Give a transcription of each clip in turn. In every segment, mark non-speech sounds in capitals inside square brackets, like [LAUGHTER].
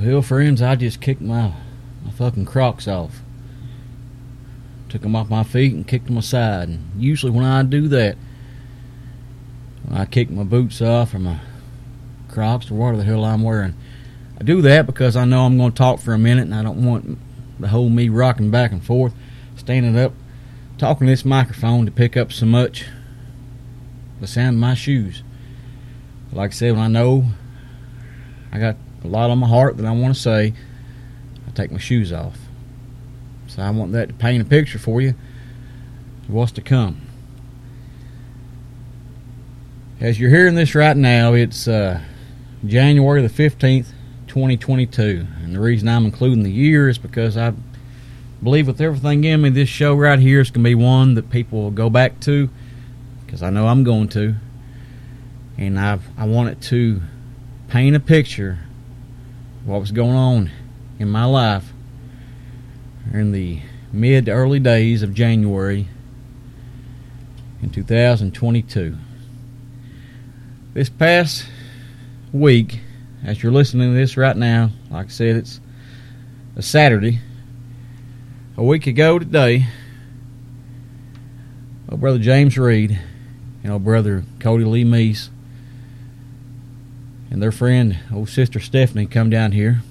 Well, friends, I just kicked my, my fucking Crocs off. Took them off my feet and kicked them aside. And usually, when I do that, when I kick my boots off or my Crocs or whatever the hell I'm wearing, I do that because I know I'm going to talk for a minute and I don't want the whole me rocking back and forth, standing up, talking to this microphone to pick up so much the sound of my shoes. Like I said, when I know I got a lot on my heart that I want to say, I take my shoes off. So I want that to paint a picture for you what's to come. As you're hearing this right now, it's uh, January the 15th, 2022. And the reason I'm including the year is because I believe with everything in me, this show right here is going to be one that people will go back to because I know I'm going to. And I I want it to paint a picture what was going on in my life in the mid to early days of January in 2022. This past week, as you're listening to this right now, like I said, it's a Saturday. A week ago today, my brother James Reed and old brother Cody Lee Meece and their friend, old sister Stephanie, come down here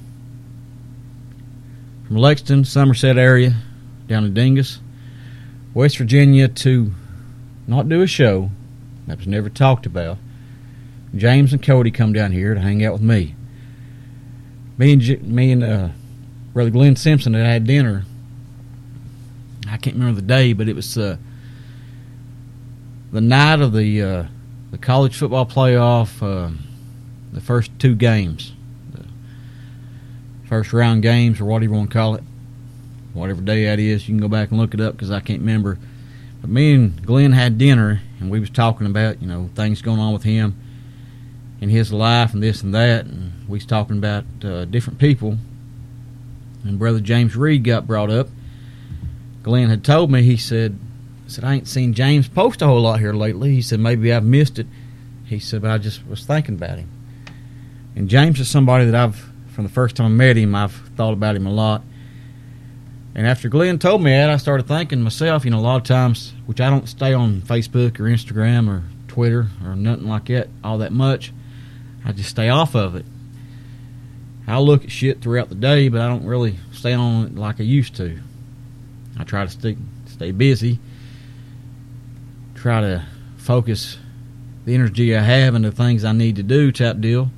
from Lexington, Somerset area, down to Dingess, West Virginia to not do a show that was never talked about. James and Cody come down here to hang out with me. Me and J- me and uh, brother Glenn Simpson had had dinner. I can't remember the day, but it was uh, the night of the uh, the college football playoff, uh, the first two games, the first round games, or whatever you want to call it, whatever day that is. You can go back and look it up because I can't remember. But me and Glenn had dinner, and we was talking about you know things going on with him in his life and this and that, and we was talking about uh, different people. And brother James Reed got brought up. Glenn had told me he said said, I ain't seen James post a whole lot here lately. He said, maybe I've missed it. He said, but I just was thinking about him. And James is somebody that I've, from the first time I met him, I've thought about him a lot. And after Glenn told me that, I started thinking myself, you know, a lot of times, which I don't stay on Facebook or Instagram or Twitter or nothing like that all that much. I just stay off of it. I look at shit throughout the day, but I don't really stay on it like I used to. I try to stay, stay busy try to focus the energy I have into things I need to do type deal.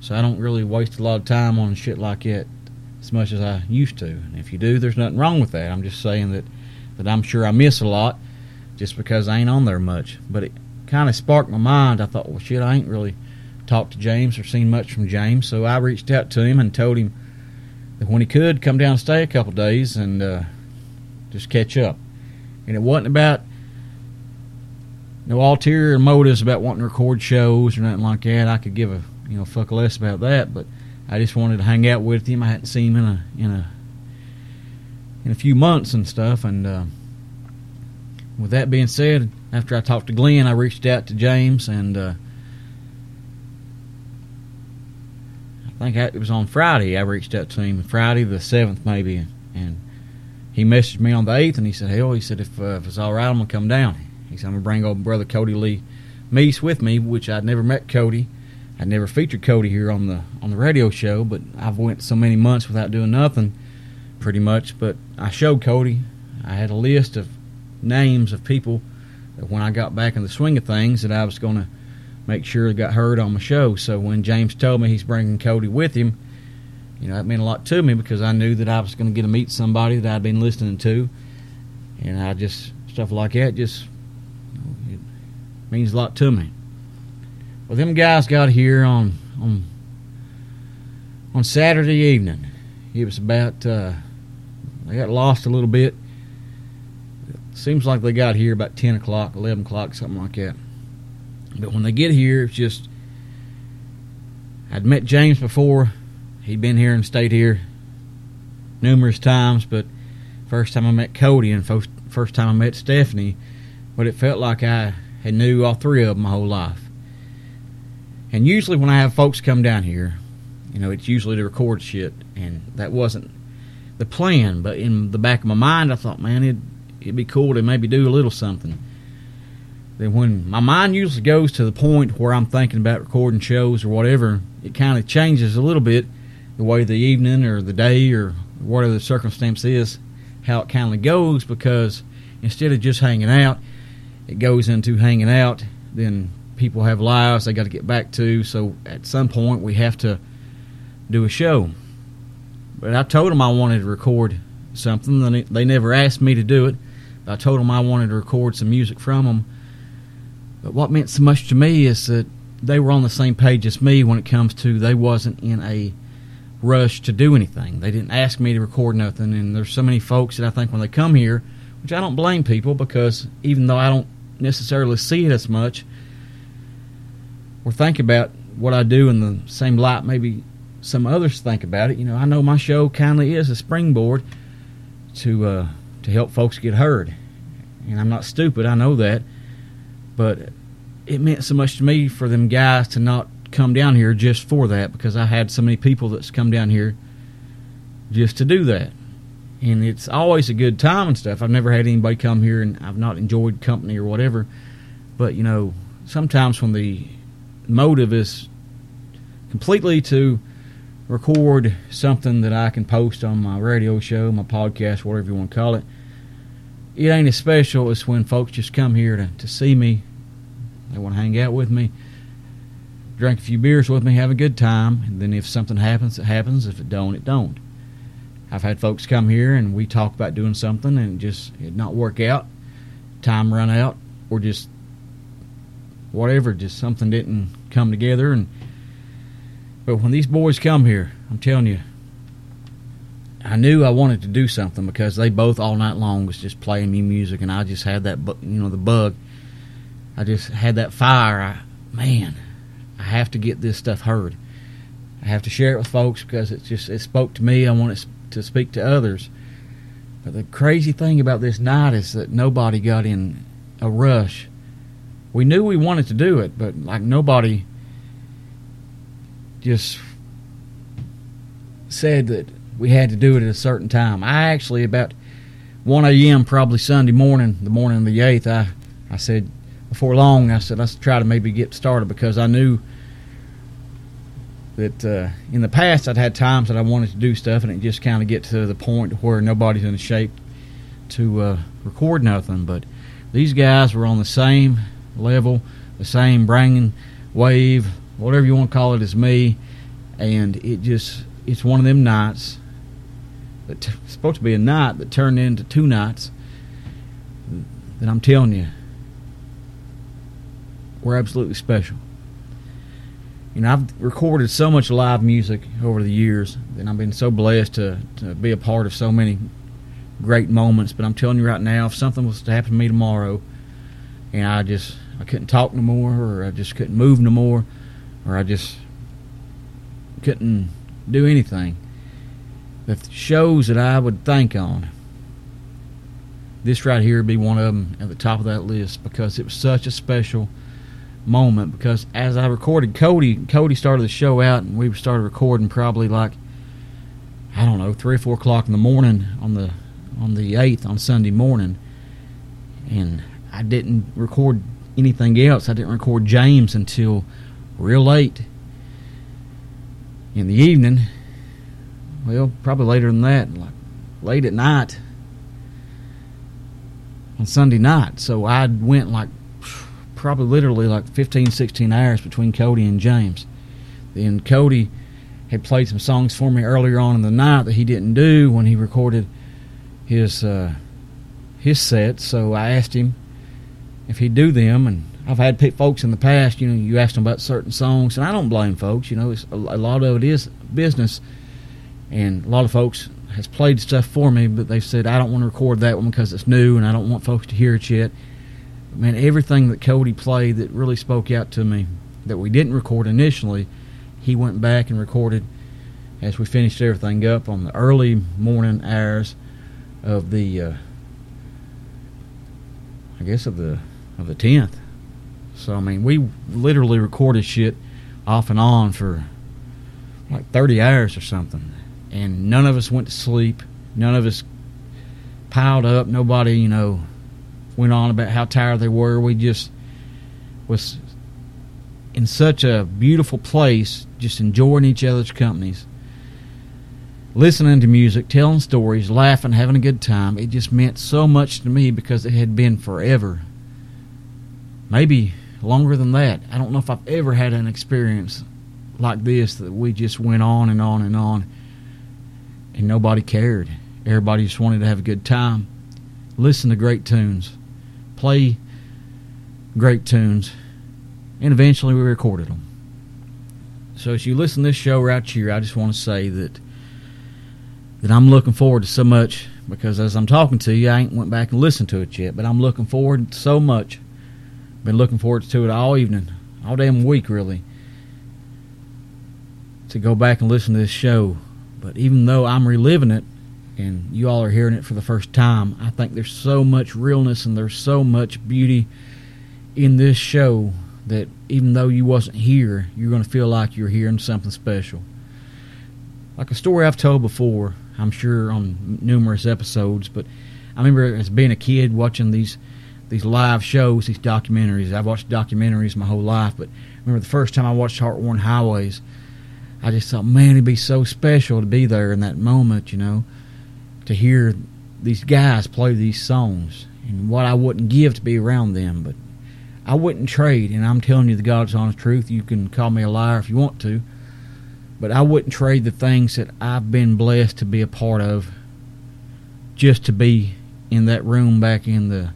So I don't really waste a lot of time on shit like that as much as I used to. And if you do, there's nothing wrong with that. I'm just saying that, that I'm sure I miss a lot just because I ain't on there much. But it kind of sparked my mind. I thought, well, shit, I ain't really talked to James or seen much from James. So I reached out to him and told him that when he could, come down and stay a couple days and uh, just catch up. And it wasn't about no ulterior motives about wanting to record shows or nothing like that. I could give a you know fuck less about that, but I just wanted to hang out with him. I hadn't seen him in a in a in a few months and stuff. And uh, with that being said, after I talked to Glenn, I reached out to James, and uh, I think I, it was on Friday. I reached out to him Friday the seventh, maybe, and he messaged me on the eighth, and he said, "Hell," he said, "if, uh, if it's all right, I'm gonna come down." He said, I'm to bring old brother Cody Lee Meece with me, which I'd never met Cody. I'd never featured Cody here on the on the radio show, but I've went so many months without doing nothing, pretty much. But I showed Cody. I had a list of names of people that when I got back in the swing of things that I was going to make sure got heard on my show. So when James told me he's bringing Cody with him, you know that meant a lot to me because I knew that I was going to get to meet somebody that I'd been listening to, and I just stuff like that just means a lot to me. Well, them guys got here on on on Saturday evening. It was about uh, they got lost a little bit. It seems like they got here about ten o'clock, eleven o'clock, something like that. But when they get here, it's just I'd met James before. He'd been here and stayed here numerous times, but first time I met Cody and first first time I met Stephanie, but it felt like I had knew all three of them my whole life. And usually when I have folks come down here, You know, it's usually to record shit, and that wasn't the plan. But in the back of my mind, I thought, man, it'd, it'd be cool to maybe do a little something. Then when my mind usually goes to the point where I'm thinking about recording shows or whatever, it kind of changes a little bit the way the evening or the day or whatever the circumstance is, how it kind of goes because instead of just hanging out, it goes into hanging out. Then people have lives they got to get back to. So at some point, we have to do a show. But I told them I wanted to record something. They never asked me to do it. I told them I wanted to record some music from them. But what meant so much to me is that they were on the same page as me when it comes to they wasn't in a rush to do anything. They didn't ask me to record nothing. And there's so many folks that I think when they come here, which I don't blame people because even though I don't necessarily see it as much or think about what I do in the same light maybe some others think about it. You know, I know my show kind of is a springboard to uh, to help folks get heard, and I'm not stupid. I know that, but it meant so much to me for them guys to not come down here just for that because I had so many people that's come down here just to do that. And it's always a good time and stuff. I've never had anybody come here and I've not enjoyed company or whatever. But, you know, sometimes when the motive is completely to record something that I can post on my radio show, my podcast, whatever you want to call it. It ain't as special as when folks just come here to, to see me. They want to hang out with me, drink a few beers with me, have a good time, and then if something happens, it happens. If it don't, it don't. I've had folks come here and we talk about doing something and just it not work out, time run out, or just whatever, just something didn't come together and but when these boys come here, I'm telling you, I knew I wanted to do something because they both all night long was just playing me music, and I just had that, you know, the bug. I just had that fire. I, man, I have to get this stuff heard. I have to share it with folks because it just it spoke to me. I want it to speak to others. But the crazy thing about this night is that nobody got in a rush. We knew we wanted to do it, but like nobody just said that we had to do it at a certain time. I actually about 1 a.m. probably Sunday morning, the morning of the 8th, I, I said before long, I said let's try to maybe get started because I knew that uh, in the past I'd had times that I wanted to do stuff and it just kind of get to the point where nobody's in shape to uh, record nothing. But these guys were on the same level, the same brain wave, whatever you want to call it, is me. And it just, it's one of them nights that t- supposed to be a night that turned into two nights that I'm telling you, we're absolutely special. You know, I've recorded so much live music over the years, and I've been so blessed to, to be a part of so many great moments. But I'm telling you right now, if something was to happen to me tomorrow, and I just I couldn't talk no more, or I just couldn't move no more, or I just couldn't do anything. The shows that I would think on, this right here would be one of them at the top of that list because it was such a special moment. Because as I recorded Cody, Cody started the show out, and we started recording probably like I don't know three or four o'clock in the morning on the on the eighth on Sunday morning, and I didn't record anything else. I didn't record James until real late in the evening. Well, probably later than that, like late at night on Sunday night. So I went like probably literally like 15, 16 hours between Cody and James. Then Cody had played some songs for me earlier on in the night that he didn't do when he recorded his uh, his set. So I asked him if he'd do them, and I've had folks in the past, you know, you ask them about certain songs, and I don't blame folks. You know, a, a, lot of it is business, and a lot of folks has played stuff for me, but they said I don't want to record that one because it's new, and I don't want folks to hear it yet. Man, everything that Cody played that really spoke out to me that we didn't record initially, he went back and recorded as we finished everything up on the early morning hours of the, uh, I guess of the of the tenth. So I mean, we literally recorded shit off and on for like 30 hours or something. And none of us went to sleep. None of us piled up. Nobody, you know, went on about how tired they were. We just was in such a beautiful place, just enjoying each other's companies, listening to music, telling stories, laughing, having a good time. It just meant so much to me because it had been forever. Maybe longer than that. I don't know if I've ever had an experience like this that we just went on and on and on and nobody cared. Everybody just wanted to have a good time, listen to great tunes, play great tunes, and eventually we recorded them. So as you listen to this show right here, I just want to say that that I'm looking forward to so much because as I'm talking to you, I ain't went back and listened to it yet, but I'm looking forward so much. Been looking forward to it all evening, all damn week really, to go back and listen to this show. But even though I'm reliving it, and you all are hearing it for the first time, I think there's so much realness and there's so much beauty in this show that even though you wasn't here, you're going to feel like you're hearing something special. Like a story I've told before, I'm sure on numerous episodes, but I remember as being a kid watching these these live shows, these documentaries. I've watched documentaries my whole life, but remember the first time I watched Heartworn Highways, I just thought, man, it'd be so special to be there in that moment, you know, to hear these guys play these songs and what I wouldn't give to be around them, but I wouldn't trade, and I'm telling you the God's honest truth. You can call me a liar if you want to, but I wouldn't trade the things that I've been blessed to be a part of just to be in that room back in the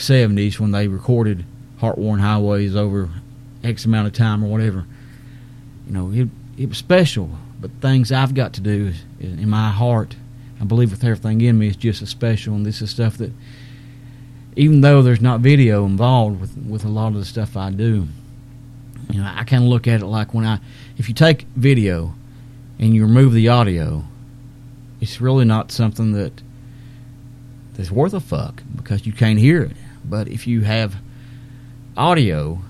70s when they recorded Heartworn Highways over X amount of time or whatever. You know, it, it was special, but things I've got to do in my heart, I believe with everything in me, is just as special, and this is stuff that even though there's not video involved with with a lot of the stuff I do, you know, I kind of look at it like when I, if you take video and you remove the audio, it's really not something that that's worth a fuck because you can't hear it. But if you have audio,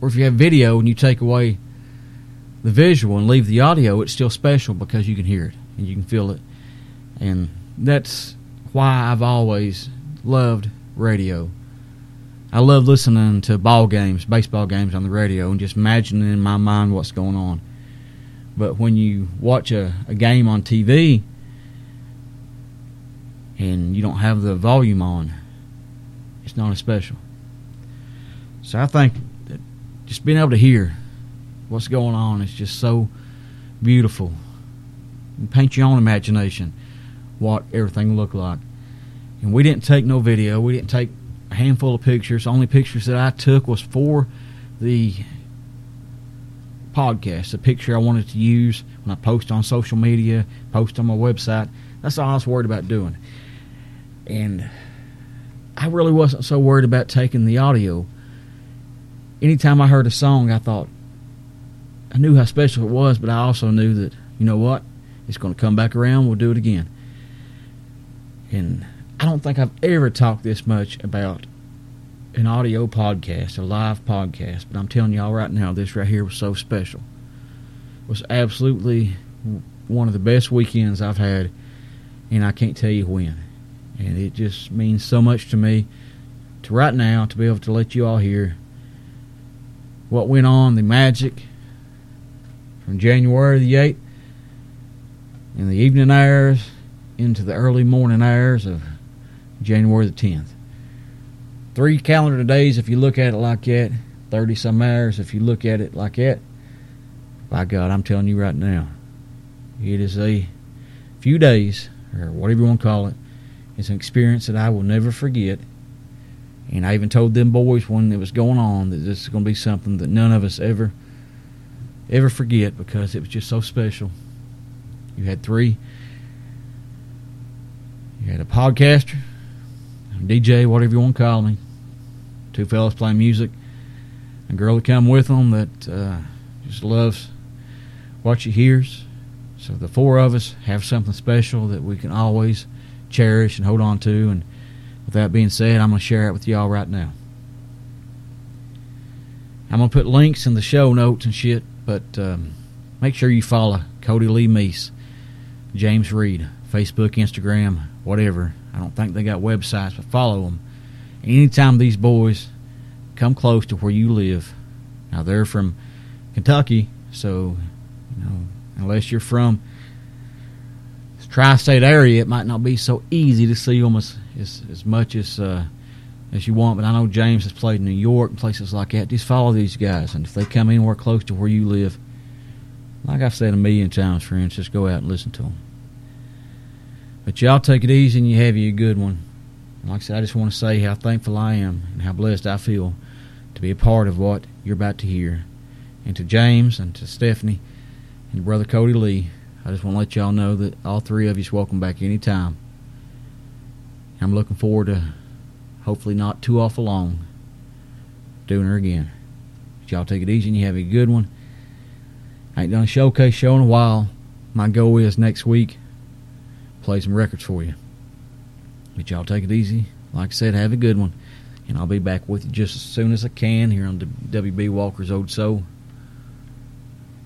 or if you have video and you take away the visual and leave the audio, it's still special because you can hear it and you can feel it. And that's why I've always loved radio. I love listening to ball games, baseball games on the radio, and just imagining in my mind what's going on. But when you watch a, a game on TV and you don't have the volume on, not as special. So I think that just being able to hear what's going on is just so beautiful. Paint your own imagination what everything looked like. And we didn't take no video. We didn't take a handful of pictures. The only pictures that I took was for the podcast, the picture I wanted to use when I post on social media, post on my website. That's all I was worried about doing. And I really wasn't so worried about taking the audio. Anytime I heard a song, I thought, I knew how special it was, but I also knew that, you know what? It's going to come back around. We'll do it again. And I don't think I've ever talked this much about an audio podcast, a live podcast, but I'm telling y'all right now, this right here was so special. It was absolutely one of the best weekends I've had, and I can't tell you when. And it just means so much to me to right now to be able to let you all hear what went on, the magic from January the 8th in the evening hours into the early morning hours of January the 10th. Three calendar days if you look at it like that, 30 some hours if you look at it like that. By God, I'm telling you right now, it is a few days, or whatever you want to call it. It's an experience that I will never forget. And I even told them boys when it was going on that this is going to be something that none of us ever, ever forget because it was just so special. You had three. You had a podcaster, a DJ, whatever you want to call me. Two fellas playing music. A girl that come with them that uh, just loves what she hears. So the four of us have something special that we can always cherish and hold on to. And with that being said, I'm going to share it with y'all right now. I'm going to put links in the show notes and shit But um, make sure you follow Cody Lee Meece, James Reed, Facebook, Instagram, whatever. I don't think they got websites, but follow them. Anytime these boys come close to where you live, now they're from Kentucky, so you know unless you're from tri-state area, it might not be so easy to see them as as, as much as uh, as you want. But I know James has played in New York and places like that. Just follow these guys, and if they come anywhere close to where you live, like I've said a million times, friends, just go out and listen to them. But y'all take it easy and you have you a good one. Like I said, I just want to say how thankful I am and how blessed I feel to be a part of what you're about to hear. And to James and to Stephanie and brother Cody Lee, I just want to let y'all know that all three of you's welcome back anytime. I'm looking forward to hopefully not too awful long doing her again. But y'all take it easy and you have a good one. I ain't done a showcase show in a while. My goal is next week play some records for you. But y'all take it easy. Like I said, have a good one. And I'll be back with you just as soon as I can here on the WB Walker's Old Soul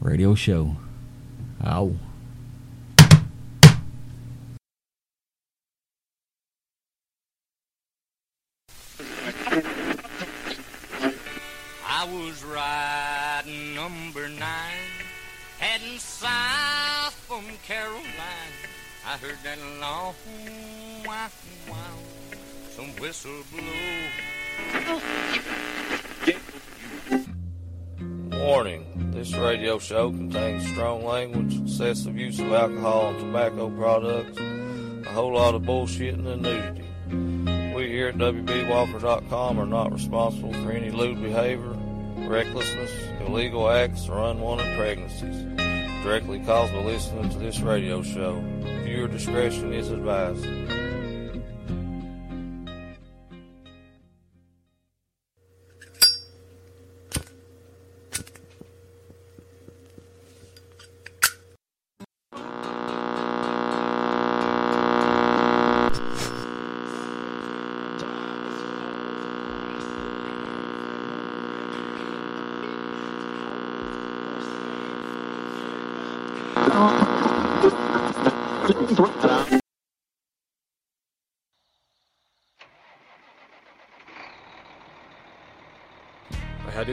radio show. Ow. Heard that long some whistle blow. Warning, this radio show contains strong language, excessive use of alcohol and tobacco products, a whole lot of bullshitting and nudity. We here at WBWalker.com are not responsible for any lewd behavior, recklessness, illegal acts, or unwanted pregnancies directly caused by listening to this radio show. Viewer discretion is advised.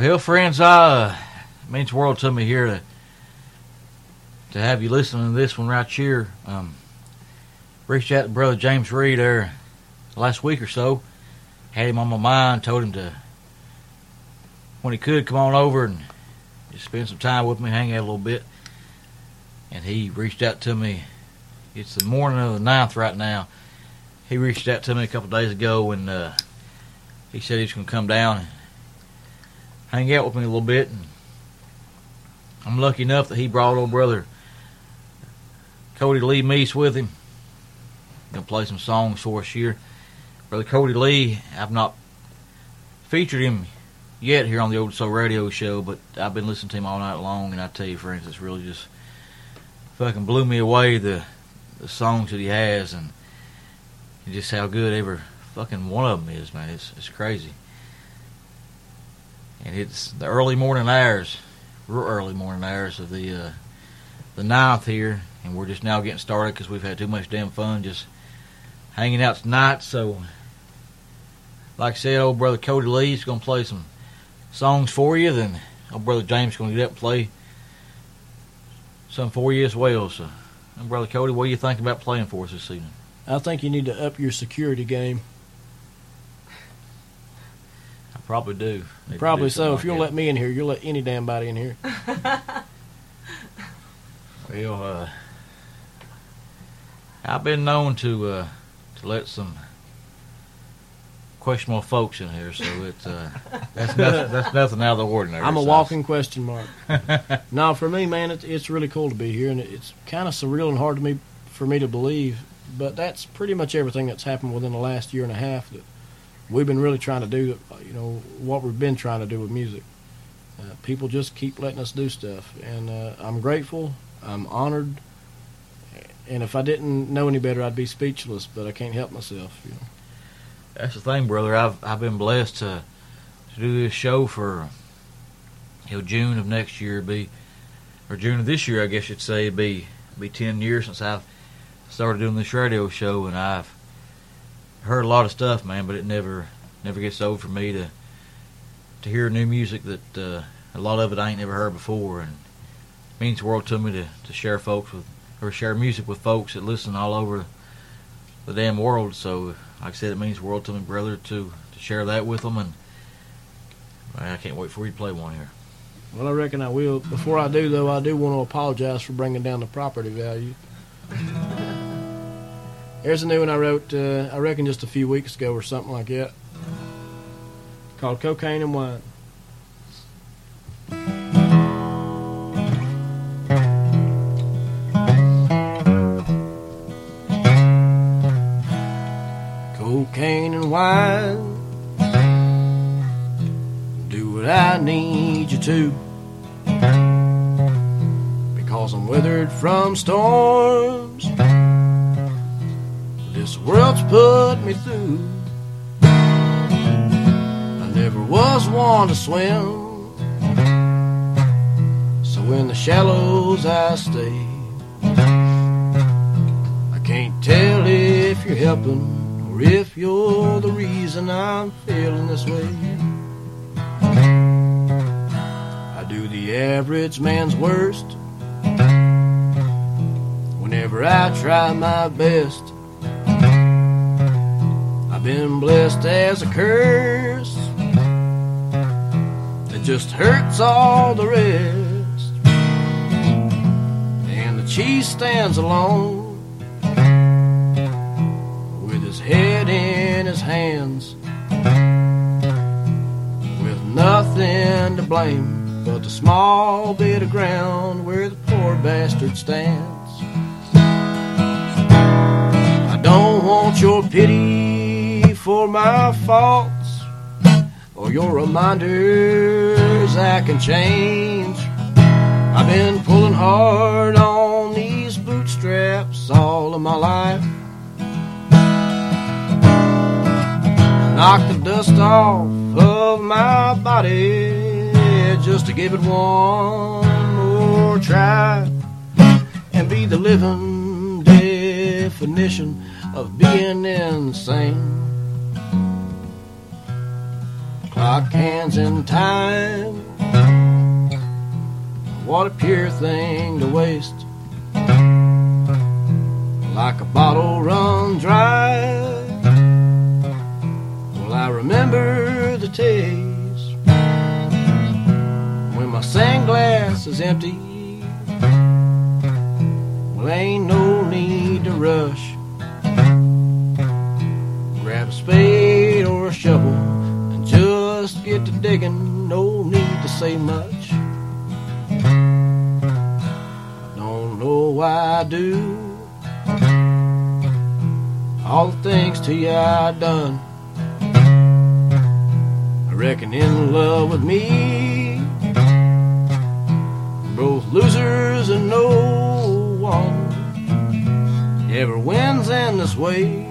Well, friends, uh, it means the world to me here to to have you listening to this one right here. Um, reached out to brother James Reed there last week or so. Had him on my mind. Told him to when he could come on over and just spend some time with me, hang out a little bit. And he reached out to me. It's the morning of the 9th right now. He reached out to me a couple days ago and uh, he said he was going to come down hang out with me a little bit. And I'm lucky enough that he brought old brother Cody Lee Meece with him. Gonna play some songs for us here. Brother Cody Lee, I've not featured him yet here on the Old Soul Radio Show, but I've been listening to him all night long, and I tell you, friends, it's really just fucking blew me away the the songs that he has, and just how good every fucking one of them is, man. It's it's crazy and it's the early morning hours, real early morning hours of the uh, the ninth here, and we're just now getting started because we've had too much damn fun just hanging out tonight. So, like I said, old brother Cody Lee is gonna play some songs for you. Then old brother James to get up and play some for you as well. So, brother Cody, what do you think about playing for us this evening? I think you need to up your security game. I probably do. To Probably do so. If you'll like let me in here, you'll let any damn body in here. well, uh, I've been known to uh, to let some questionable folks in here, so it's uh, [LAUGHS] that's nothing, that's nothing out of the ordinary. I'm a so- walking question mark. [LAUGHS] no, for me, man, it's it's really cool to be here, and it's kind of surreal and hard to me for me to believe. But that's pretty much everything that's happened within the last year and a half that we've been really trying to do. You know what we've been trying to do with music. Uh, people just keep letting us do stuff, and uh, I'm grateful. I'm honored. And if I didn't know any better, I'd be speechless. But I can't help myself. You know. That's the thing, brother. I've I've been blessed to to do this show for you know June of next year be or June of this year, I guess you'd say, be be ten years since I've started doing this radio show, and I've heard a lot of stuff, man. But it never never gets old for me to to hear new music that uh, a lot of it I ain't never heard before, and means the world to me to to share folks with or share music with folks that listen all over the damn world. So like I said, it means the world to me, brother, to to share that with them, and I can't wait for you to play one here. Well, I reckon I will. Before I do, though, I do want to apologize for bringing down the property value. Here's a new one I wrote, uh, I reckon just a few weeks ago or something like that, called Cocaine and Wine. Cocaine and wine do what I need you to. Because I'm withered from storms this world's put me through. I never was one to swim. So in the shallows I stay. I can't tell if you're helping or if you're the reason I'm feeling this way. I do the average man's worst. Whenever I try my best, I've been blessed as a curse that just hurts all the rest. And the cheese stands alone with his head in his hands with nothing to blame but the small bit of ground where the poor bastard stands. I don't want your pity for my faults or your reminders I can change. I've been pulling hard on these bootstraps all of my life. Knock the dust off of my body just to give it one more try and be the living definition of being insane. Clock hands in time. What a pure thing to waste. Like a bottle run dry. Well, I remember the taste when my sandglass is empty. Well, ain't no need to rush. Grab a spade or a shovel get to digging. No need to say much. Don't know why I do all the things to you I done. I reckon in love with me, both losers and no one ever wins in this way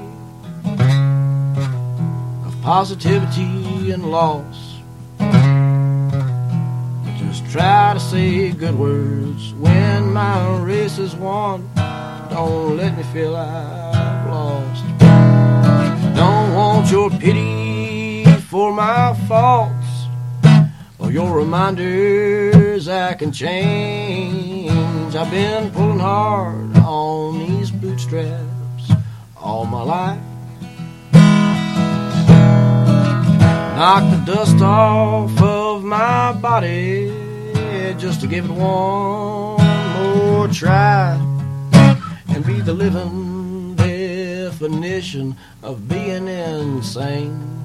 of positivity and loss. Try to say good words when my race is won. Don't let me feel I've lost. Don't want your pity for my faults or your reminders I can change. I've been pulling hard on these bootstraps all my life. Knock the dust off of my body just to give it one more try and be the living definition of being insane.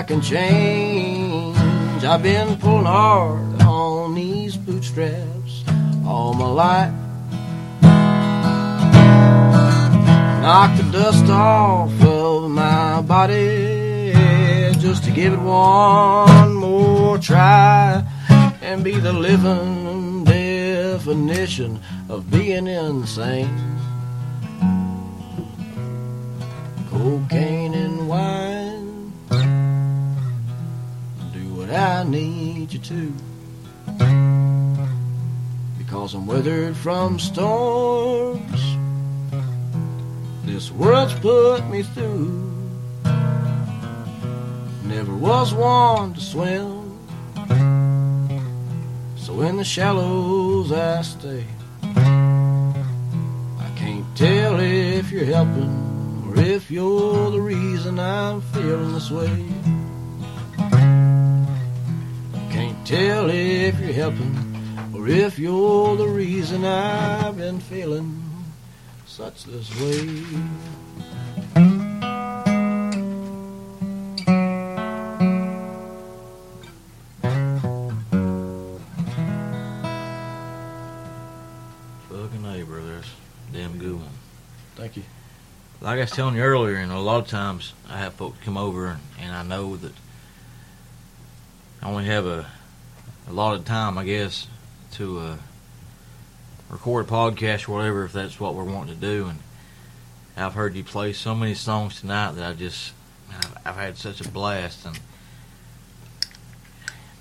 I can change. I've been pulling hard on these bootstraps all my life. Knock the dust off of my body just to give it one more try and be the living definition of being insane. Cocaine and what I need you too. Because I'm weathered from storms, this world's put me through. Never was one to swim. So in the shallows I stay. I can't tell if you're helping or if you're the reason I'm feeling this way. Tell if you're helping or if you're the reason I've been feeling such this way. Fucking brother. That's damn good one. Thank you. Like I was telling you earlier, and a lot of times I have folks come over, and, and I know that I only have a a lot of time, I guess, to uh, record a podcast or whatever, if that's what we're wanting to do. And I've heard you play so many songs tonight that I just I've, I've had such a blast, and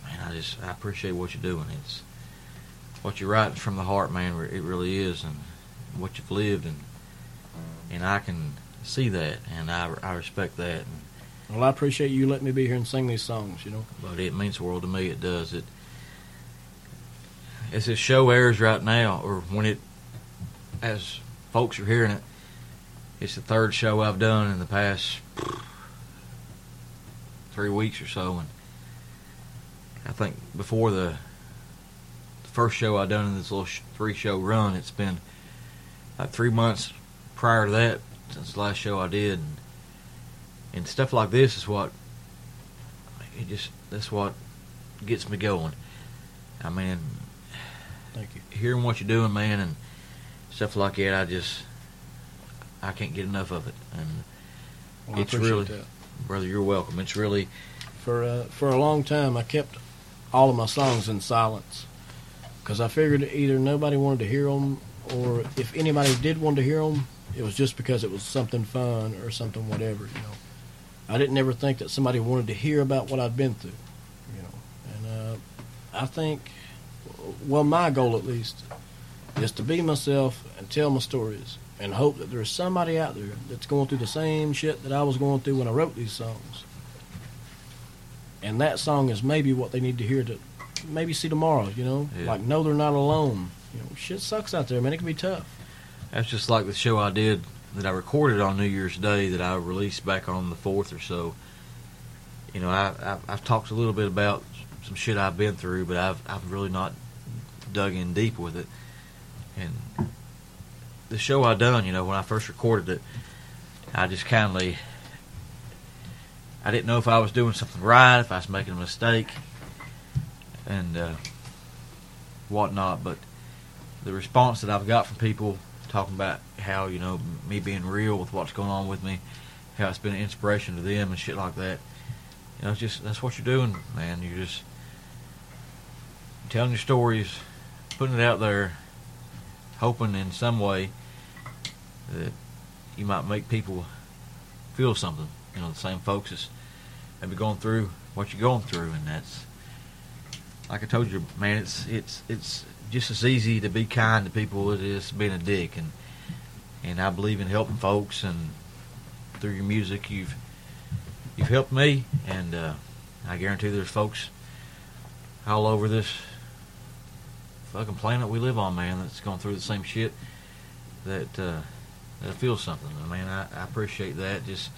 man, I just I appreciate what you're doing. It's what you're writing from the heart, man. It really is, and what you've lived, and and I can see that, and I, I respect that. And, Well, I appreciate you letting me be here and sing these songs, you know. but it means the world to me. It does. It as this show airs right now, or when it as folks are hearing it, it's the third show I've done in the past three weeks or so, and I think before the, the first show I done in this little sh- three show run, it's been like three months prior to that since the last show I did, and, and stuff like this is what it just that's what gets me going. I mean, Thank you. hearing what you're doing, man, and stuff like that, I just I can't get enough of it. And Well, It's really- that. brother, you're welcome. It's really For uh, for a long time, I kept all of my songs in silence because I figured either nobody wanted to hear them, or if anybody did want to hear them, it was just because it was something fun or something whatever. You know, I didn't ever think that somebody wanted to hear about what I'd been through. You know, and uh, I think, well, my goal at least is to be myself and tell my stories and hope that there's somebody out there that's going through the same shit that I was going through when I wrote these songs. And that song is maybe what they need to hear to maybe see tomorrow, you know? Yeah. Like, no, they're not alone. You know, shit sucks out there, man. It can be tough. that's just like the show I did that I recorded on New Year's Day that I released back on the fourth or so. You know, I, I I've talked a little bit about some shit I've been through, but I've I've really not dug in deep with it. And the show I done, you know, when I first recorded it, I just kindly I didn't know if I was doing something right, if I was making a mistake. and uh, whatnot. But the response that I've got from people talking about how you know me being real with what's going on with me, how it's been an inspiration to them and shit like that. You know, it's just that's what you're doing, man. You're just telling your stories, putting it out there, hoping in some way that you might make people feel something. You know, the same folks that's maybe going through what you're going through, and that's like I told you, man. It's it's it's just as easy to be kind to people as it is being a dick, and and I believe in helping folks, and through your music, you've you've helped me, and uh, I guarantee there's folks all over this fucking planet we live on, man, that's going through the same shit that uh, that feels something. I mean, I, I appreciate that. Just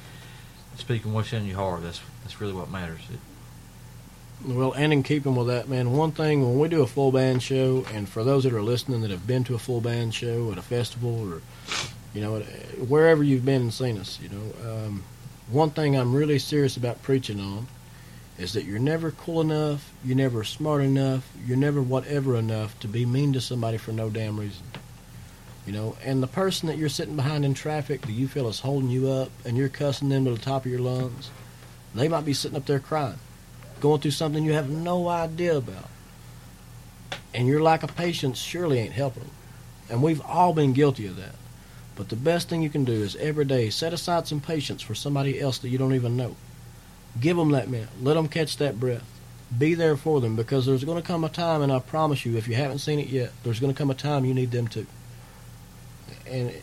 speaking what's in your heart. That's that's really what matters. It, Well, and in keeping with that, man, one thing when we do a full band show, and for those that are listening that have been to a full band show at a festival or, you know, wherever you've been and seen us, you know, um, one thing I'm really serious about preaching on is that you're never cool enough, you're never smart enough, you're never whatever enough to be mean to somebody for no damn reason. You know, and the person that you're sitting behind in traffic that you feel is holding you up and you're cussing them to the top of your lungs, they might be sitting up there crying going through something you have no idea about. And your lack of patience surely ain't helping. And we've all been guilty of that. But the best thing you can do is every day set aside some patience for somebody else that you don't even know. Give them that minute. Let them catch that breath. Be there for them because there's going to come a time, and I promise you, if you haven't seen it yet, there's going to come a time you need them too. And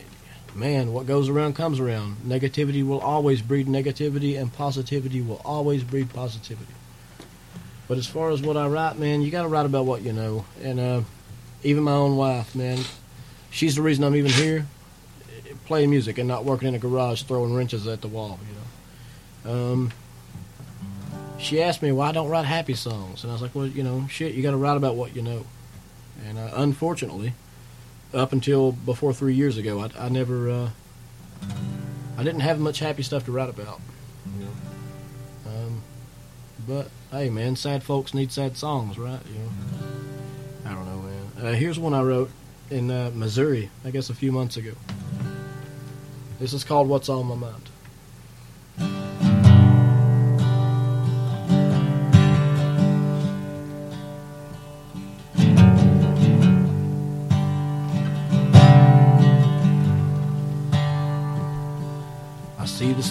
man, what goes around comes around. Negativity will always breed negativity, and positivity will always breed positivity. But as far as what I write, man, you got to write about what you know. And uh, even my own wife, man, she's the reason I'm even here, playing music and not working in a garage throwing wrenches at the wall. You know. Um, she asked me why I don't write happy songs, and I was like, well, you know, shit, you got to write about what you know. And uh, unfortunately, up until before three years ago, I, I never, uh, I didn't have much happy stuff to write about. Um, but hey, man, sad folks need sad songs, right? You know. I don't know, man. Uh, here's one I wrote in uh, Missouri, I guess a few months ago. This is called "What's on My Mind."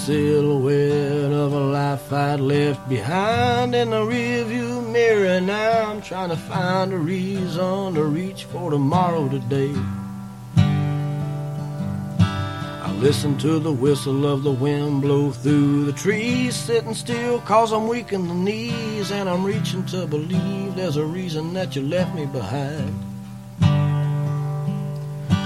Silhouette of a life I'd left behind in the rearview mirror. Now I'm trying to find a reason to reach for tomorrow today. I listen to the whistle of the wind blow through the trees, sitting still cause I'm weak in the knees, and I'm reaching to believe there's a reason that you left me behind.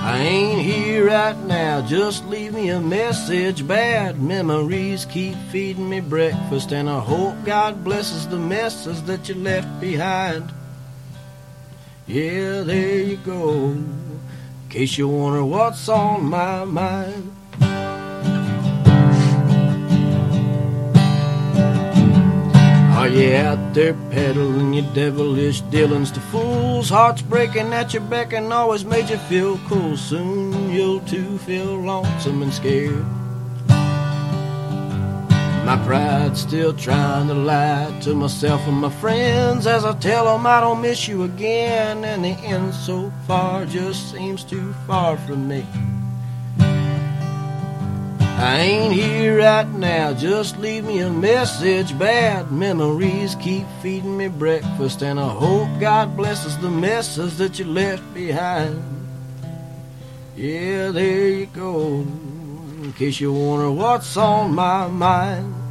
I ain't here right now, just leave me a message. Bad memories keep feeding me breakfast, and I hope God blesses the messes that you left behind. Yeah, there you go. In case you wonder what's on my mind. You out there peddling your devilish dealings to fools? Hearts breaking at your beck and always made you feel cool. Soon you'll too feel lonesome and scared. My pride's still trying to lie to myself and my friends as I tell them I don't miss you again. And the end so far just seems too far from me. I ain't here right now, just leave me a message. Bad memories keep feeding me breakfast, and I hope God blesses the messes that you left behind. Yeah, there you go, in case you wonder what's on my mind.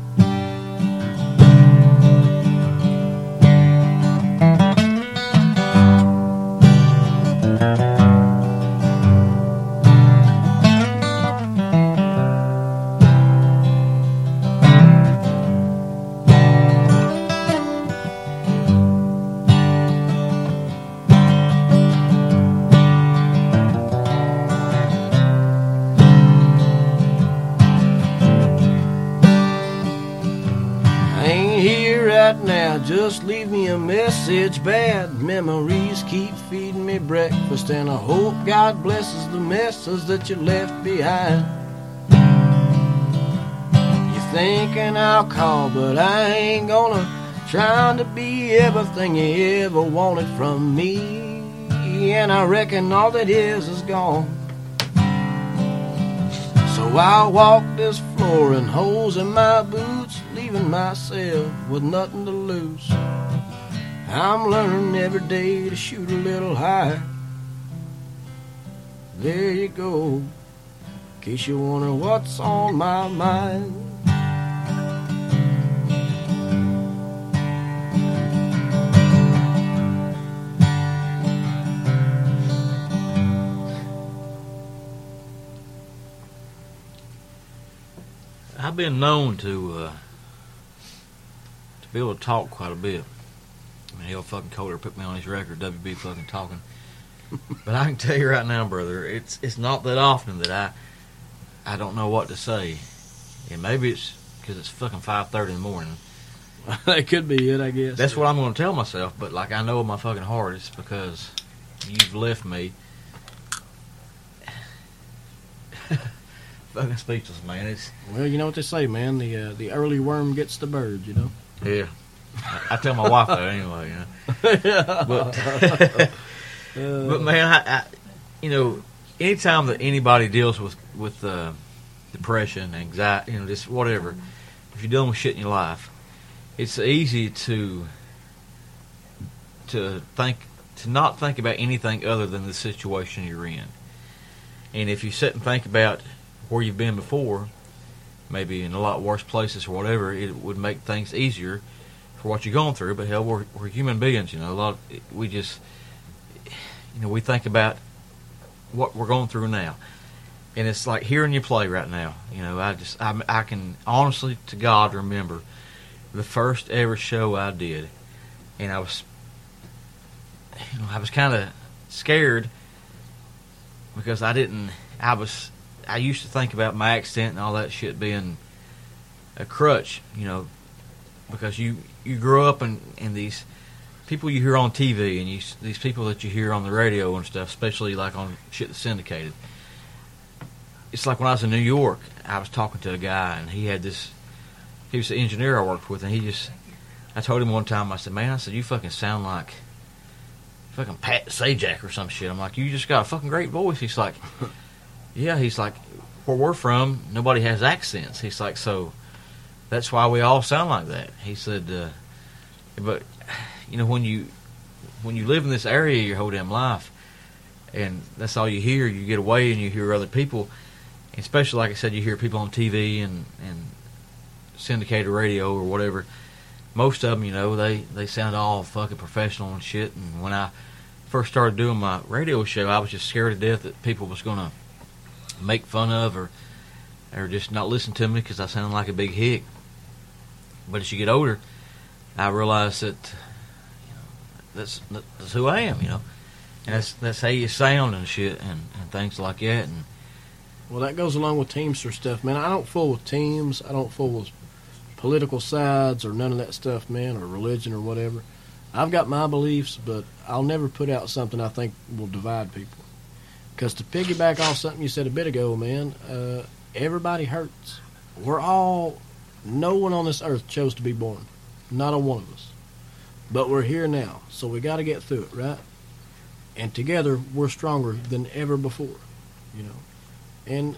Memories keep feeding me breakfast, and I hope God blesses the messes that you left behind. You're thinking I'll call, but I ain't gonna. Trying to be everything you ever wanted from me, and I reckon all that is is gone. So I'll walk this floor in holes in my boots, leaving myself with nothing to lose. I'm learning every day to shoot a little higher. There you go, in case you wonder what's on my mind. I've been known to uh, to be able to talk quite a bit. Mean, hell, fucking Coder put me on his record, WB fucking talking. [LAUGHS] but I can tell you right now, brother, it's it's not that often that I I don't know what to say, and maybe it's because it's fucking five thirty in the morning. [LAUGHS] that could be it, I guess. That's what I'm going to tell myself. But like I know in my fucking heart, it's because you've left me. [LAUGHS] fucking speechless, man. It's Well, you know what they say, man. The uh, the early worm gets the bird. You know. Yeah. I, tell my wife that anyway, you know. [LAUGHS] But, [LAUGHS] but man, I, I, you know, anytime that anybody deals with with uh, depression, anxiety, you know, just whatever, if you're dealing with shit in your life, it's easy to to think to not think about anything other than the situation you're in. And if you sit and think about where you've been before, maybe in a lot worse places or whatever, it would make things easier for what you're going through. But hell, we're, we're human beings, you know. A lot, we just, you know, we think about what we're going through now, and it's like hearing you play right now. You know, I just, I, I can honestly to God remember the first ever show I did, and I was, you know, I was kind of scared because I didn't, I was I used to think about my accent and all that shit being a crutch, you know, because you you grow up in in these people you hear on TV and you these people that you hear on the radio and stuff, especially like on shit that's syndicated. It's like when I was in New York, I was talking to a guy and he had this. He was the engineer I worked with, and he just. I told him one time, I said, "Man, I said you fucking sound like." Fucking Pat Sajak or some shit. I'm like, you just got a fucking great voice. He's like, [LAUGHS] yeah, he's like, where we're from, nobody has accents. He's like, so that's why we all sound like that. He said, uh, but you know, when you when you live in this area your whole damn life, and that's all you hear, you get away and you hear other people, especially like I said, you hear people on TV and and syndicated radio or whatever. Most of them, you know, they they sound all fucking professional and shit. And when I first started doing my radio show, I was just scared to death that people was gonna make fun of or or just not listen to me because I sound like a big hick. But as you get older, I realize that you know, that's that's who I am, you know, and that's that's how you sound and shit and, and things like that. And Well, that goes along with Teamster stuff, man. I don't fool with teams. I don't fool with political sides or none of that stuff, man, or religion or whatever. I've got my beliefs, but I'll never put out something I think will divide people. Because to piggyback off something you said a bit ago, man, uh, everybody hurts. We're all, no one on this earth chose to be born. Not a one of us. But we're here now, so we got to get through it, right? And together, we're stronger than ever before, you know. And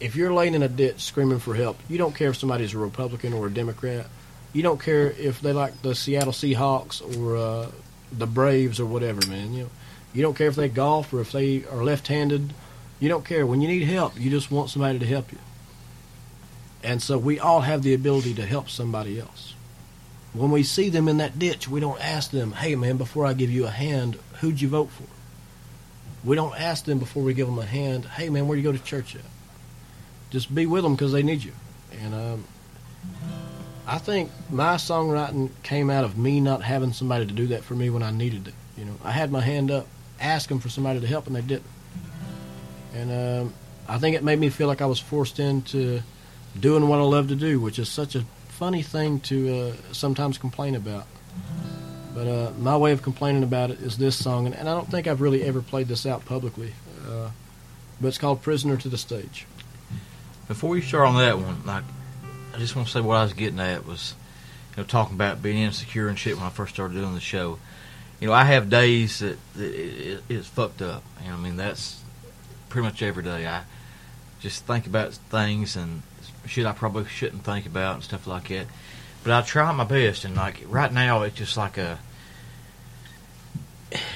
if you're laying in a ditch screaming for help, you don't care if somebody's a Republican or a Democrat. You don't care if they like the Seattle Seahawks or uh, the Braves or whatever, man. You know, you don't care if they golf or if they are left-handed. You don't care. When you need help, you just want somebody to help you. And so we all have the ability to help somebody else. When we see them in that ditch, we don't ask them, "Hey, man, before I give you a hand, who'd you vote for?" We don't ask them before we give them a hand, "Hey, man, where do you go to church at?" Just be with them because they need you. And um, I think my songwriting came out of me not having somebody to do that for me when I needed it. You know, I had my hand up, asking for somebody to help, and they didn't. And um, I think it made me feel like I was forced into doing what I love to do, which is such a funny thing to uh, sometimes complain about. But uh, my way of complaining about it is this song, and, and I don't think I've really ever played this out publicly. Uh, but it's called "Prisoner to the Stage." Before you start on that one, like, I just want to say what I was getting at was, you know, talking about being insecure and shit when I first started doing the show. You know, I have days that, that it, it, it's fucked up. And I mean, that's pretty much every day. I just think about things and shit I probably shouldn't think about and stuff like that. But I try my best, and like right now, it's just like a,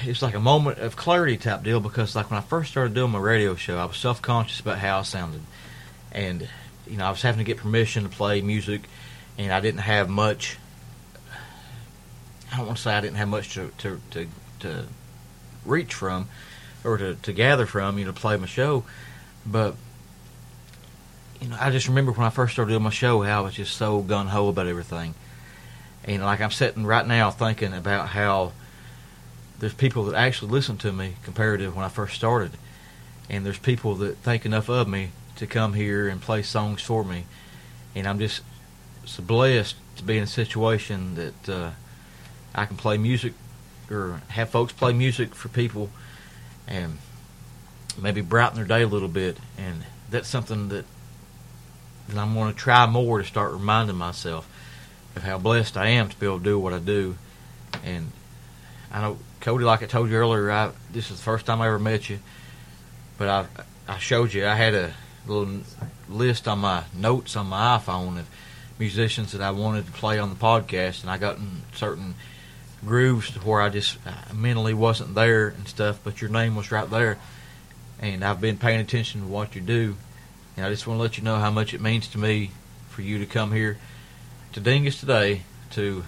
it's like a moment of clarity type deal because like when I first started doing my radio show, I was self conscious about how I sounded, and you know I was having to get permission to play music, and I didn't have much. I don't want to say I didn't have much to to to, to reach from, or to, to gather from, you know, to play my show, but you know, I just remember when I first started doing my show how I was just so gun ho about everything. And like I'm sitting right now thinking about how there's people that actually listen to me compared to when I first started. And there's people that think enough of me to come here and play songs for me. And I'm just so blessed to be in a situation that uh, I can play music or have folks play music for people and maybe brighten their day a little bit. And that's something that and I'm going to try more to start reminding myself of how blessed I am to be able to do what I do. And I know Cody, like I told you earlier, I this is the first time I ever met you, but I I showed you I had a little list on my notes on my iPhone of musicians that I wanted to play on the podcast, and I got in certain grooves to where I just I mentally wasn't there and stuff, but your name was right there, and I've been paying attention to what you do and I just want to let you know how much it means to me for you to come here to Dingus today to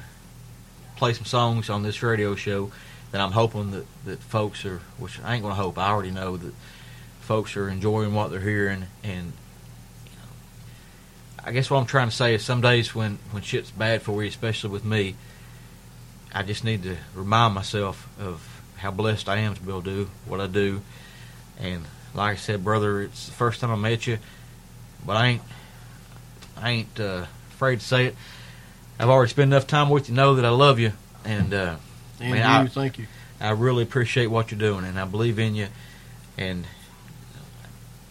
play some songs on this radio show that I'm hoping that, that folks are, which I ain't going to hope, I already know that folks are enjoying what they're hearing. And you know, I guess what I'm trying to say is some days when, when shit's bad for you, especially with me, I just need to remind myself of how blessed I am to be able to do what I do. And like I said, brother, it's the first time I met you but I ain't I ain't uh, afraid to say it. I've already spent enough time with you to know that I love you, and uh, And man, you, I, thank you. I really appreciate what you're doing, and I believe in you. And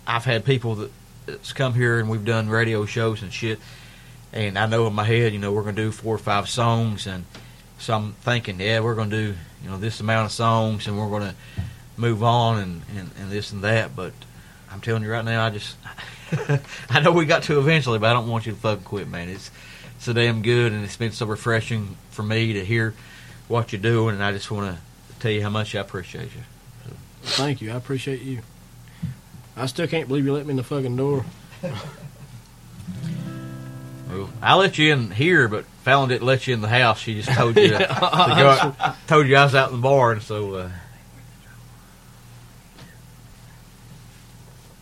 I've had people that that's come here and we've done radio shows and shit, and I know in my head, you know, we're gonna do four or five songs, and so I'm thinking, yeah, we're gonna do you know this amount of songs, and we're gonna move on and and, and this and that, but I'm telling you right now, I just [LAUGHS] I know we got to eventually, but I don't want you to fucking quit, man. It's so damn good, and it's been so refreshing for me to hear what you're doing, and I just want to tell you how much I appreciate you. Thank you. I appreciate you. I still can't believe you let me in the fucking door. [LAUGHS] Well, I let you in here, but Fallon didn't let you in the house. She just [LAUGHS] told you to, to go out, told you I was out in the barn. So uh,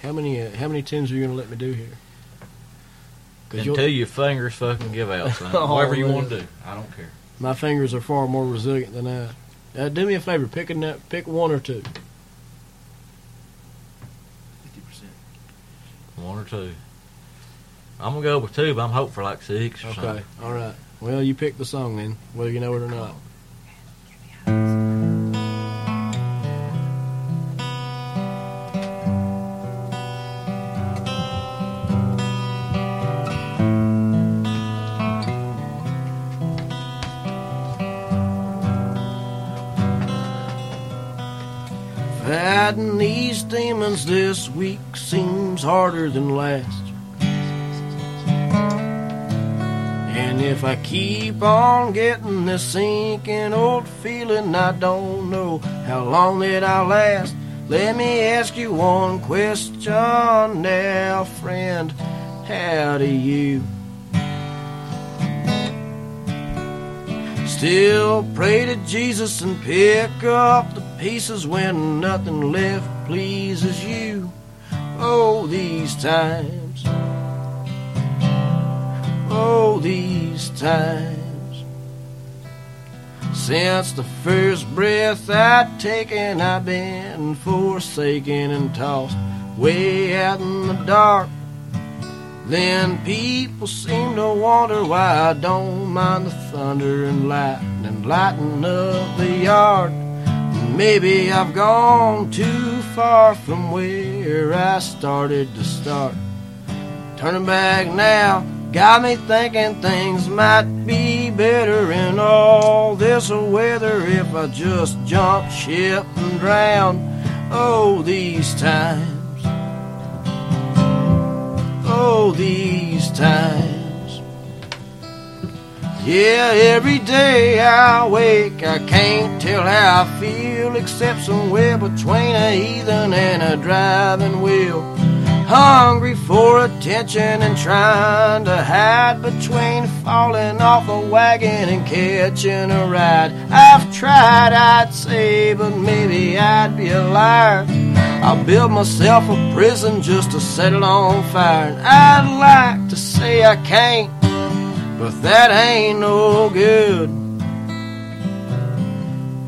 How many uh, how many tunes are you going to let me do here? 'Cause you'll- until your fingers fucking give out, son. [LAUGHS] Oh, whatever you man. want to do, I don't care. my fingers are far more resilient than that. Uh, do me a favor, pick a nu- pick one or two. Fifty percent. One or two. I'm gonna go with two, but I'm hoping for like six or Okay, something. all right. Well, you pick the song then, whether you know it or not. This week seems harder than last. And if I keep on getting this sinking old feeling, I don't know how long that I'll last. Let me ask you one question now, friend. How do you still pray to Jesus and pick up the pieces when nothing left pleases you? Oh, these times oh, these times. Since the first breath I'd taken, I've been forsaken and tossed way out in the dark. Then people seem to wonder why I don't mind the thunder and lightning lighting up the yard. Maybe I've gone too far from where I started to start. Turning back now got me thinking things might be better in all this weather if I just jump ship and drown. Oh, these times. Oh, these times. Yeah, every day I wake, I can't tell how I feel except somewhere between a heathen and a driving wheel. Hungry for attention and trying to hide between falling off a wagon and catching a ride. I've tried, I'd say, but maybe I'd be a liar. I'll build myself a prison just to set it on fire. And I'd like to say I can't, but that ain't no good.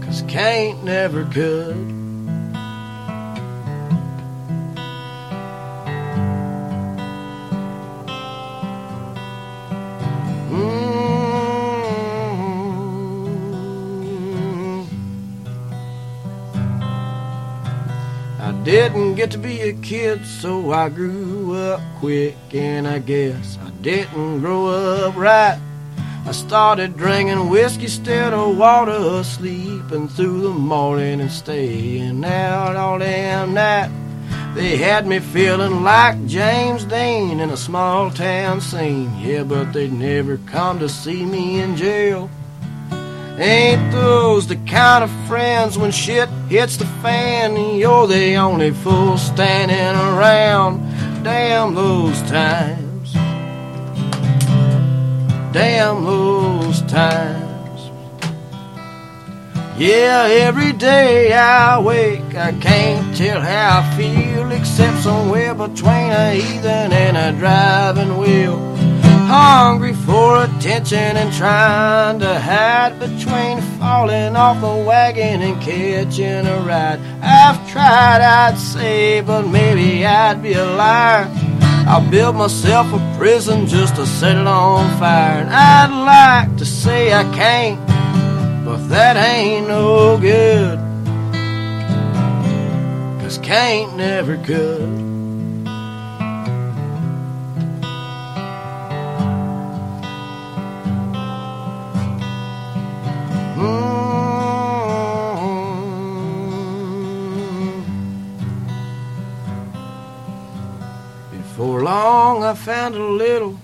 Cause can't never could. Didn't get to be a kid, so I grew up quick, and I guess I didn't grow up right. I started drinking whiskey instead of water, sleeping through the morning and staying out all damn night. They had me feeling like James Dean in a small town scene. Yeah, but they'd never come to see me in jail. Ain't those the kind of friends when shit hits the fan? You're the only fool standing around. Damn those times. Damn those times. Yeah, every day I wake, I can't tell how I feel except somewhere between a heathen and a driving wheel. Hungry for attention and trying to hide between falling off a wagon and catching a ride. I've tried, I'd say, but maybe I'd be a liar. I'll build myself a prison just to set it on fire. And I'd like to say I can't but that ain't no good. Cause can't never could. Long, I found a little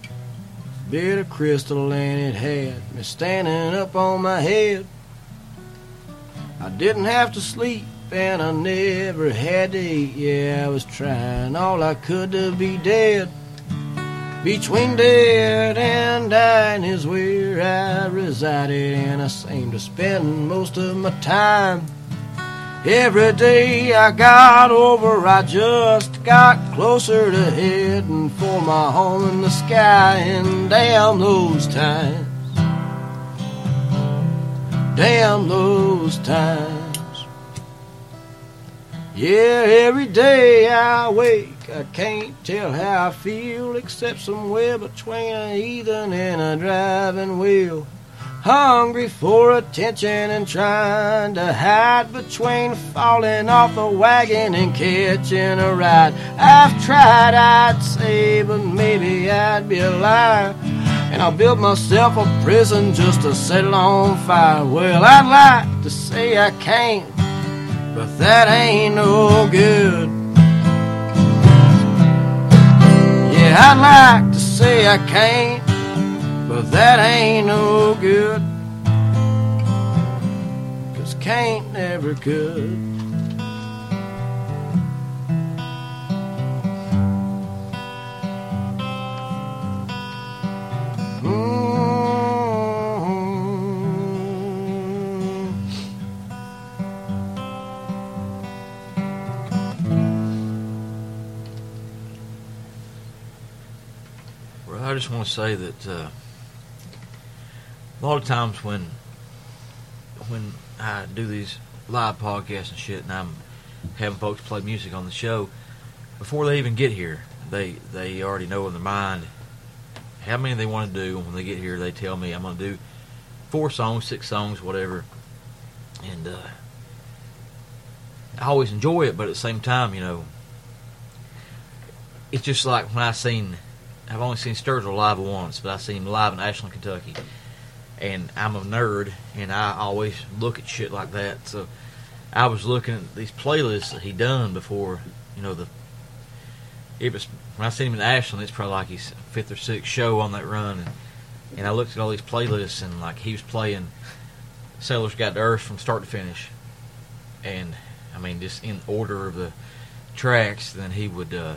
bit of crystal and it had me standing up on my head. I didn't have to sleep and I never had to eat. Yeah, I was trying all I could to be dead. Between dead and dying is where I resided, and I seemed to spend most of my time. Every day I got over, I just got closer to heading for my home in the sky. And damn those times, damn those times. Yeah, every day I wake, I can't tell how I feel except somewhere between a heathen and a driving wheel. Hungry for attention and trying to hide between falling off the wagon and catching a ride. I've tried, I'd say, but maybe I'd be a liar. And I'll build myself a prison just to set it on fire. Well, I'd like to say I can't, but that ain't no good. Yeah, I'd like to say I can't but that ain't no good. Cause can't never could. Mm. Well, I just want to say that uh, a lot of times when when I do these live podcasts and shit, and I'm having folks play music on the show, before they even get here, they they already know in their mind how many they want to do. And when they get here, they tell me I'm going to do four songs, six songs, whatever. And uh, I always enjoy it, but at the same time, you know, it's just like when I seen. I've only seen Sturgill live once, but I seen him live in Ashland, Kentucky. And I'm a nerd, and I always look at shit like that. So I was looking at these playlists that he done before, you know, the it was when I seen him in Ashland, it's probably like his fifth or sixth show on that run, and, and I looked at all these playlists, and like he was playing Sailor's Guide to Earth from start to finish, and I mean just in order of the tracks, then he would uh,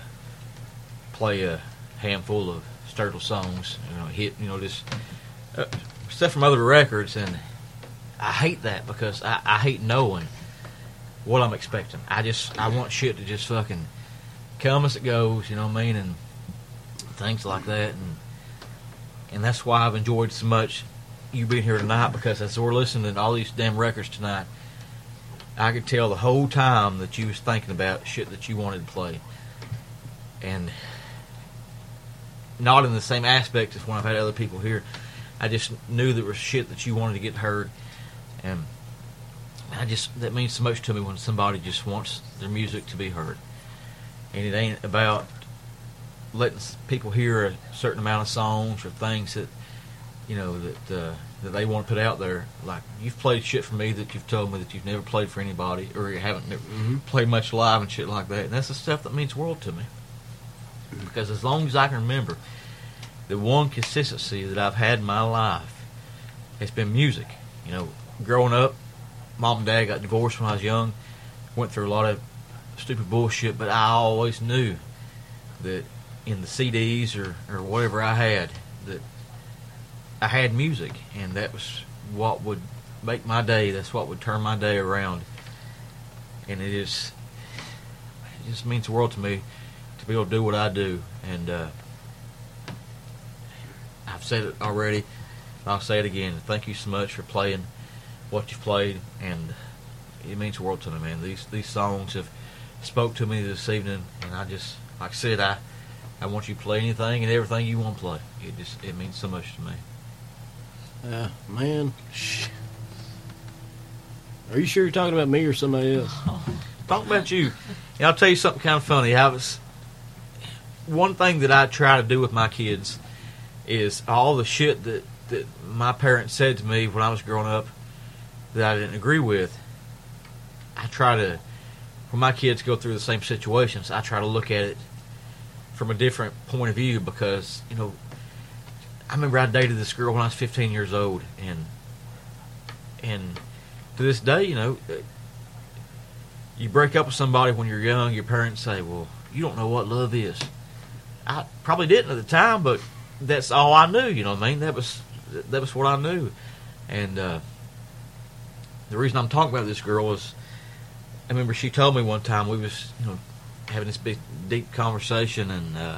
play a handful of Sturgill songs, you know, hit, you know, just uh, stuff from other records, and I hate that because I, I hate knowing what I'm expecting. I just I want shit to just fucking come as it goes, you know what I mean, and things like that, and and that's why I've enjoyed so much you being here tonight because as we're listening to all these damn records tonight, I could tell the whole time that you was thinking about shit that you wanted to play, and not in the same aspect as when I've had other people here. I just knew there was shit that you wanted to get heard, and I just that means so much to me when somebody just wants their music to be heard and it ain't about letting people hear a certain amount of songs or things that you know that uh, that they want to put out there. Like you've played shit for me that you've told me that you've never played for anybody or you haven't never played much live and shit like that. And that's the stuff that means the world to me. Because as long as I can remember, the one consistency that I've had in my life has been music. You know, growing up, mom and dad got divorced when I was young. Went through a lot of stupid bullshit, but I always knew that in the CDs or, or whatever I had, that I had music, and that was what would make my day. That's what would turn my day around. And it is, it just means the world to me to be able to do what I do. And uh, I've said it already. I'll say it again. Thank you so much for playing what you've played, and it means the world to me, man. These these songs have spoke to me this evening, and I just, like I said, I I want you to play anything and everything you want to play. It just it means so much to me. Uh, man, are you sure you're talking about me or somebody else? [LAUGHS] Talk about you. And I'll tell you something kind of funny. I was one thing that I try to do with my kids is all the shit that that my parents said to me when I was growing up that I didn't agree with. I try to when my kids go through the same situations, I try to look at it from a different point of view because you know I remember I dated this girl when I was 15 years old, and and to this day, you know, you break up with somebody when you're young, your parents say, "Well, you don't know what love is." I probably didn't at the time, but that's all I knew. You know what I mean? That was that was what I knew, and uh, the reason I'm talking about this girl is I remember she told me one time we was you know having this big deep conversation, and uh,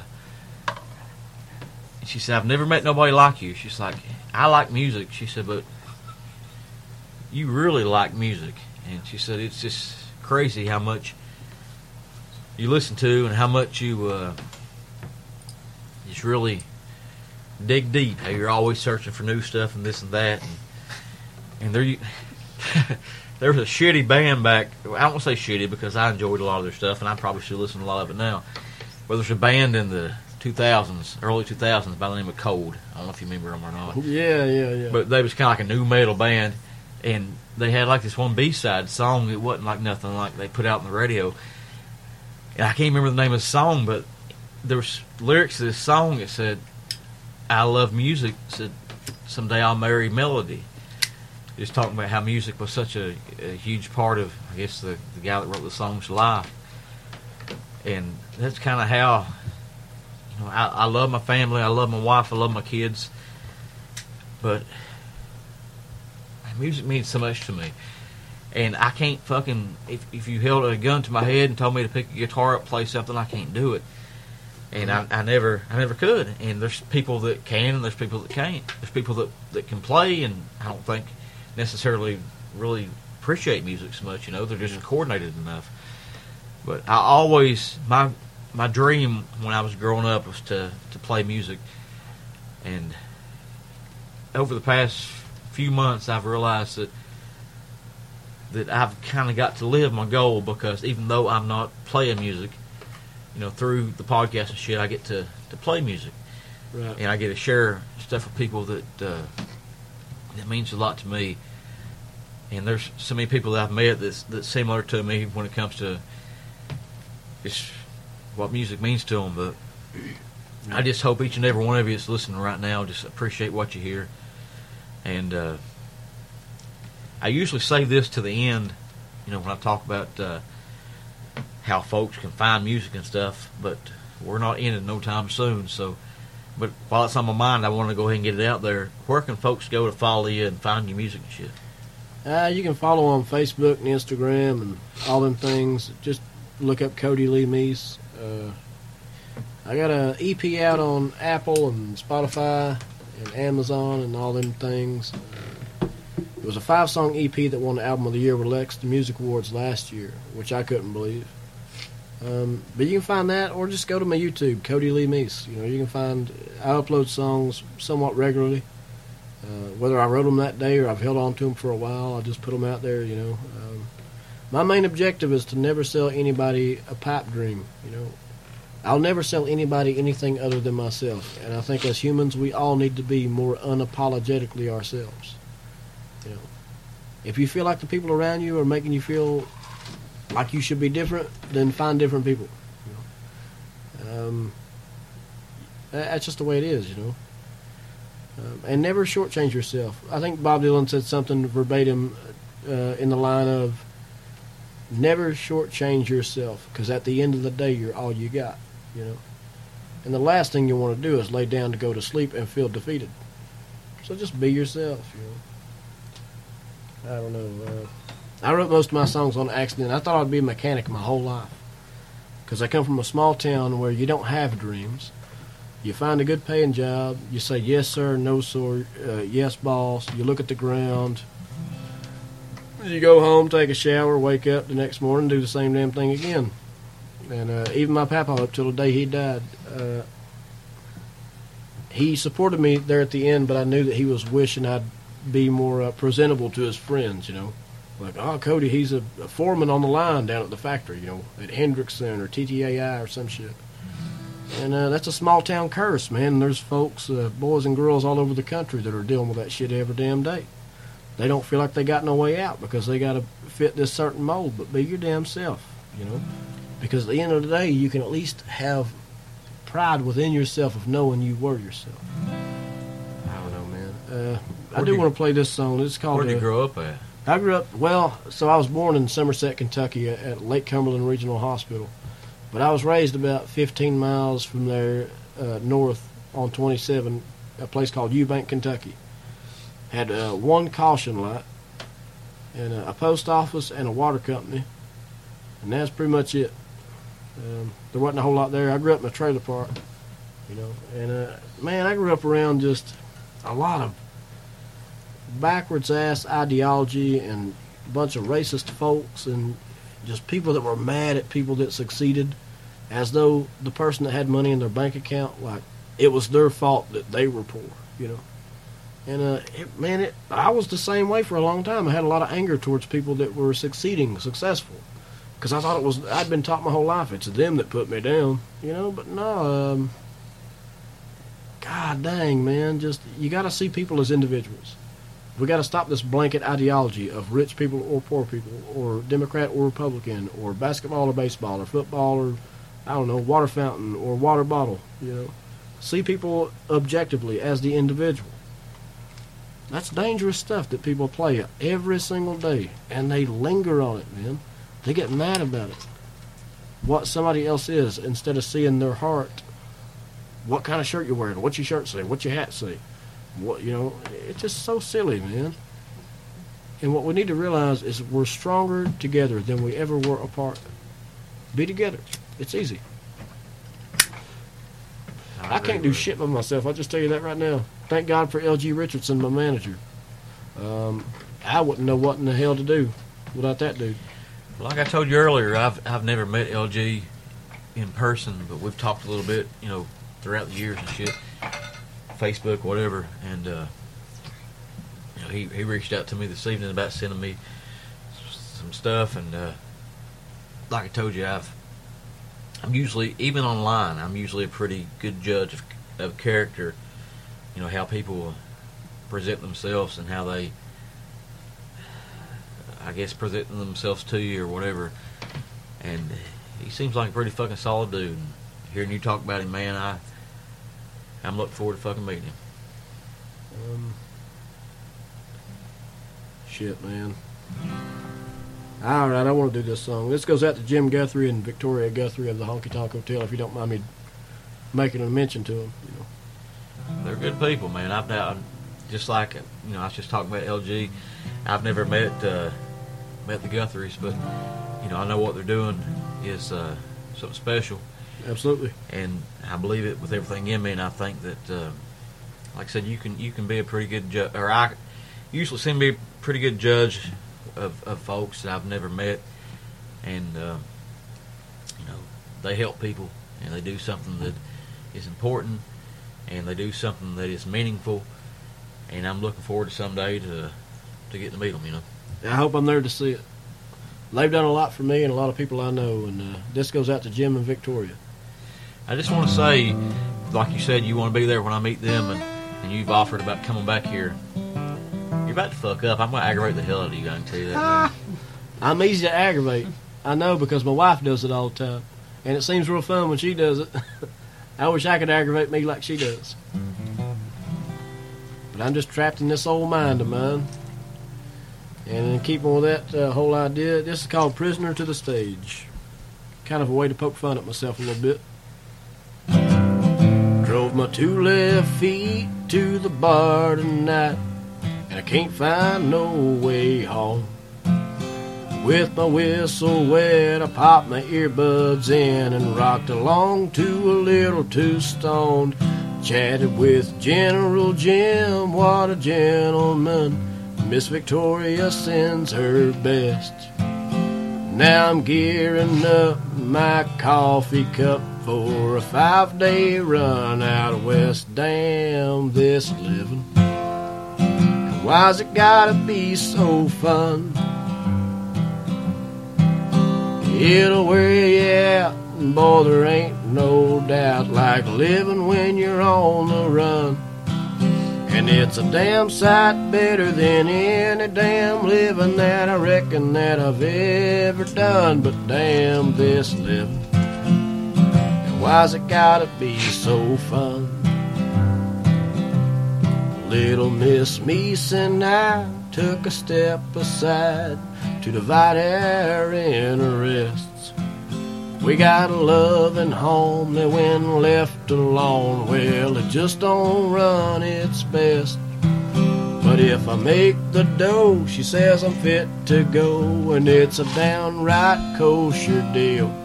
she said, "I've never met nobody like you." She's like, "I like music." She said, "But you really like music," and she said, "It's just crazy how much you listen to and how much you uh, just really dig deep. How you're always searching for new stuff and this and that, and and there you." [LAUGHS] there was a shitty band back. I don't want to say shitty because I enjoyed a lot of their stuff, and I probably should listen to a lot of it now. But there's a band in the 2000s, early 2000s, by the name of Cold. I don't know if you remember them or not. Yeah, yeah, yeah. But they was kind of like a nu metal band, and they had like this one B side song. It wasn't like nothing like they put out on the radio. And I can't remember the name of the song, but there was lyrics to this song that said, "I love music." Said, "Someday I'll marry melody." Just talking about how music was such a, a huge part of, I guess, the the guy that wrote the song's life. And that's kind of how, you know, I, I love my family, I love my wife, I love my kids, but music means so much to me. And I can't fucking if if you held a gun to my head and told me to pick a guitar up, play something, I can't do it. And mm-hmm. I, I never I never could. And there's people that can and there's people that can't. There's people that, that can play and I don't think necessarily really appreciate music so much, you know, they're just coordinated enough. But I always my my dream when I was growing up was to to play music, and over the past few months, I've realized that that I've kind of got to live my goal because even though I'm not playing music, you know, through the podcast and shit, I get to to play music Right. and I get to share stuff with people that uh, that means a lot to me. And there's so many people that I've met that's that's similar to me when it comes to just what music means to them. But I just hope each and every one of you that's listening right now just appreciate what you hear. And uh, I usually say this to the end, you know, when I talk about uh, how folks can find music and stuff. But we're not in it no time soon, so. But while it's on my mind, I want to go ahead and get it out there. Where can folks go to follow you and find your music and shit? Uh, you can follow on Facebook and Instagram and all them things. Just look up Cody Lee Meece. Uh, I got an EP out on Apple and Spotify and Amazon and all them things. It was a five song EP that won the Album of the Year with Lex the Music Awards last year, which I couldn't believe. Um, but you can find that, or just go to my YouTube, Cody Lee Meece. You know, you can find I upload songs somewhat regularly. Uh, whether I wrote them that day or I've held on to them for a while, I just put them out there. You know, um, my main objective is to never sell anybody a pipe dream. You know, I'll never sell anybody anything other than myself. And I think as humans, we all need to be more unapologetically ourselves. You know, if you feel like the people around you are making you feel like you should be different, then find different people. You know, um, that's just the way it is. You know. Um, and never shortchange yourself. I think Bob Dylan said something verbatim uh, in the line of never shortchange yourself because at the end of the day, you're all you got, you know. And the last thing you want to do is lay down to go to sleep and feel defeated. So just be yourself, you know. I don't know. Uh, I wrote most of my songs on accident. I thought I'd be a mechanic my whole life because I come from a small town where you don't have dreams. You find a good paying job. You say yes, sir, no, sir, uh, yes, boss. You look at the ground. You go home, take a shower, wake up the next morning, do the same damn thing again. And uh, even my papa, up till the day he died, uh, he supported me there at the end, but I knew that he was wishing I'd be more uh, presentable to his friends, you know. Like, oh, Cody, he's a, a foreman on the line down at the factory, you know, at Hendrickson or TTAI or some shit. And uh, that's a small town curse, man. There's folks, uh, boys and girls all over the country that are dealing with that shit every damn day. They don't feel like they got no way out because they got to fit this certain mold. But be your damn self, you know. Because at the end of the day, you can at least have pride within yourself of knowing you were yourself. I don't know, man. Uh, I Where'd do want to play this song. It's called. Where did you uh, grow up at? I grew up well. So I was born in Somerset, Kentucky, at, Lake Cumberland Regional Hospital, but I was raised about 15 miles from there, uh, north on 27, a place called Eubank, Kentucky. Had uh, one caution light, and a post office and a water company, and that's pretty much it. Um, there wasn't a whole lot there. I grew up in a trailer park, you know, and uh, man, I grew up around just a lot of backwards ass ideology and a bunch of racist folks and just people that were mad at people that succeeded as though the person that had money in their bank account like it was their fault that they were poor you know? And uh it, man it i was the same way for a long time. I had a lot of anger towards people that were succeeding successful because i thought it was i'd been taught my whole life it's them that put me down you know? But no um god dang man just you got to see people as individuals we got to stop this blanket ideology of rich people or poor people, or Democrat or Republican, or basketball or baseball, or football or I don't know, water fountain or water bottle. You know, see people objectively as the individual. That's dangerous stuff that people play every single day, and they linger on it, man. They get mad about it. What somebody else is, instead of seeing their heart. What kind of shirt you're wearing? What's your shirt say? What's your hat say? What you know? It's just so silly, man. And what we need to realize is we're stronger together than we ever were apart. Be together. It's easy. I can't do shit by myself. I'll just tell you that right now. Thank God for LG Richardson, my manager. Um, I wouldn't know what in the hell to do without that dude. Like I told you earlier, I've I've never met LG in person, but we've talked a little bit, you know, throughout the years and shit, Facebook, whatever. And uh, you know, he he reached out to me this evening about sending me some stuff, and uh, like I told you, I've I'm usually even online. I'm usually a pretty good judge of of character. You know how people present themselves and how they, I guess, present themselves to you or whatever. And he seems like a pretty fucking solid dude. And hearing you talk about him, man, I I'm looking forward to fucking meeting him. Um, shit, man. All right, I want to do this song. This goes out to Jim Guthrie and Victoria Guthrie of the Honky Tonk Hotel. If you don't mind me making a mention to them, you know. They're good people, man. I've now, just like you know, I was just talking about LG. I've never met uh, met the Guthries, but you know, I know what they're doing is uh, something special, Absolutely. and I believe it with everything in me. And I think that, uh, like I said, you can you can be a pretty good judge, or I usually seem to be a pretty good judge of, of folks that I've never met, and uh, you know, they help people and they do something that is important and they do something that is meaningful, and I'm looking forward to someday to to get to meet them. You know, I hope I'm there to see it. They've done a lot for me and a lot of people I know, and uh, this goes out to Jim and Victoria. I just want to say, like you said, you want to be there when I meet them, and, and you've offered about coming back here. You're about to fuck up. I'm gonna aggravate the hell out of you. I can tell you that. man. I'm easy to aggravate. I know because my wife does it all the time, and it seems real fun when she does it. [LAUGHS] I wish I could aggravate me like she does. But I'm just trapped in this old mind of mine. And in keeping with that uh, whole idea, this is called Prisoner to the Stage. Kind of a way to poke fun at myself a little bit. Drove my two left feet to the bar tonight, and I can't find no way home. With my whistle wet, I popped my earbuds in and rocked along to a little too stoned. Chatted with General Jim, what a gentleman. Miss Victoria sends her best. Now I'm gearing up my coffee cup for a five day run out of west. Damn this living. And why's it gotta be so fun? It'll wear you out, and boy, there ain't no doubt like living when you're on the run. And it's a damn sight better than any damn living that I reckon that I've ever done. But damn this living, why's it gotta be so fun? Little Miss Meece and I took a step aside to divide our interests. We got a loving home that when left alone, well, it just don't run its best. But if I make the dough, she says I'm fit to go, and it's a downright kosher deal.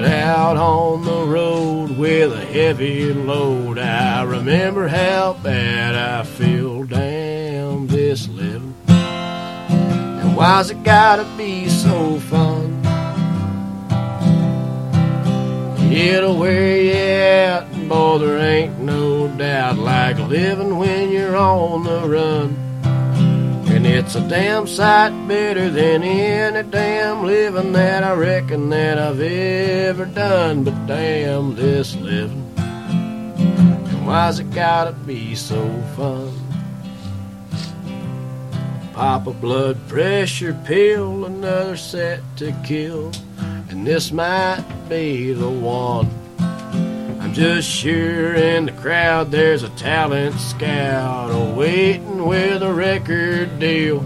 But out on the road with a heavy load, I remember how bad I feel. Damn this living. And why's it gotta be so fun? It'll wear you out, boy, there ain't no doubt like living when you're on the run. It's a damn sight better than any damn living that I reckon that I've ever done. But damn this living, and why's it gotta be so fun? Pop a blood pressure pill, another set to kill, and this might be the one. Just sure in the crowd there's a talent scout awaiting with a record deal.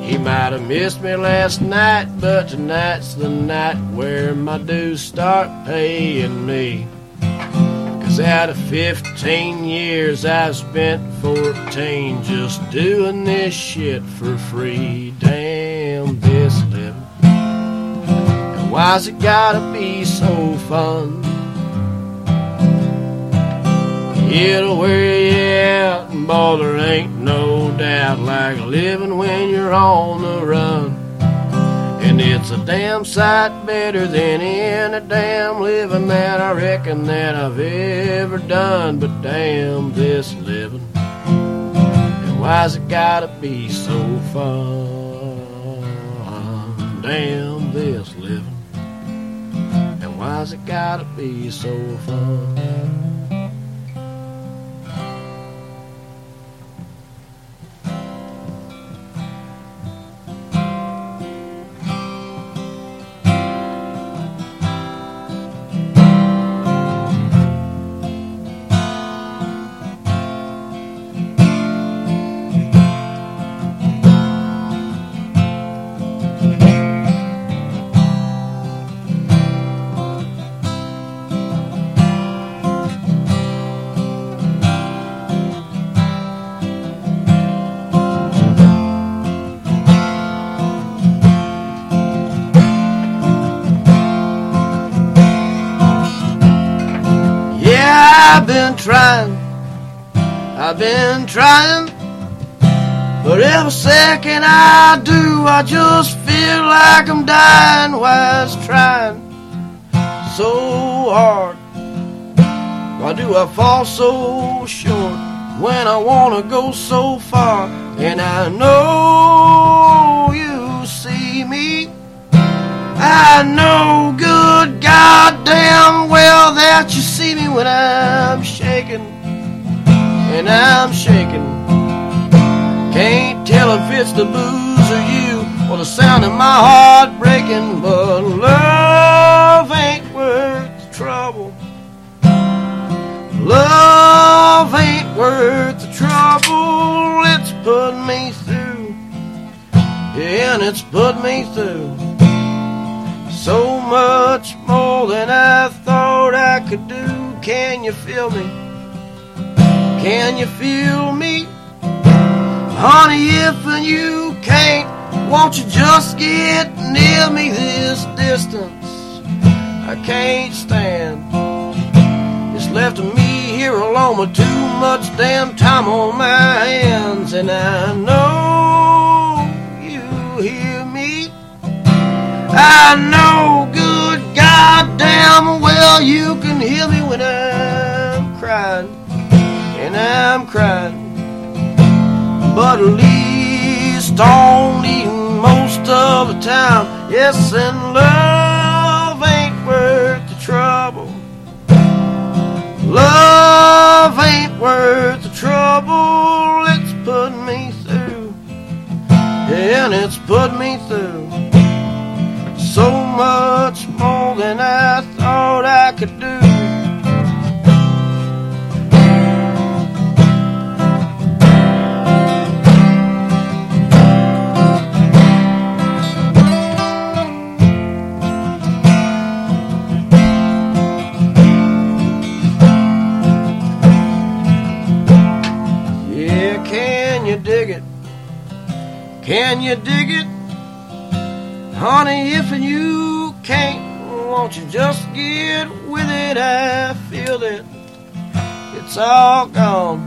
He might have missed me last night, but tonight's the night where my dues start paying me. Cause out of 15 years, I've spent 14 just doing this shit for free. Damn this living. And why's it gotta be so fun? It'll wear you out, and boy, there ain't no doubt like living when you're on the run. And it's a damn sight better than any damn living that I reckon that I've ever done. But damn this living. And why's it gotta be so fun? Damn this living. And why's it gotta be so fun? I've been trying. I've been trying. But every second I do, I just feel like I'm dying. Why trying so hard? Why do I fall so short when I wanna go so far? And I know you see me. I know good goddamn well that you see when I'm shaking. And I'm shaking. Can't tell if it's the booze or you or the sound of my heart breaking. But love ain't worth the trouble. Love ain't worth the trouble it's put me through. Yeah, and it's put me through so much more than I thought I could do. Can you feel me? Can you feel me? Honey, if you can't, won't you just get near me this distance? I can't stand. It's left me here alone with too much damn time on my hands, and I know you hear me. I know good goddamn well you can hear me when I'm crying, and I'm crying. But at least only most of the time, yes, and love ain't worth the trouble. Love ain't worth the trouble it's put me through, and it's put me through so much more than I thought I could do. Yeah, can you dig it? Can you dig it? Honey, if you can't, won't you just get with it? I feel that it's all gone.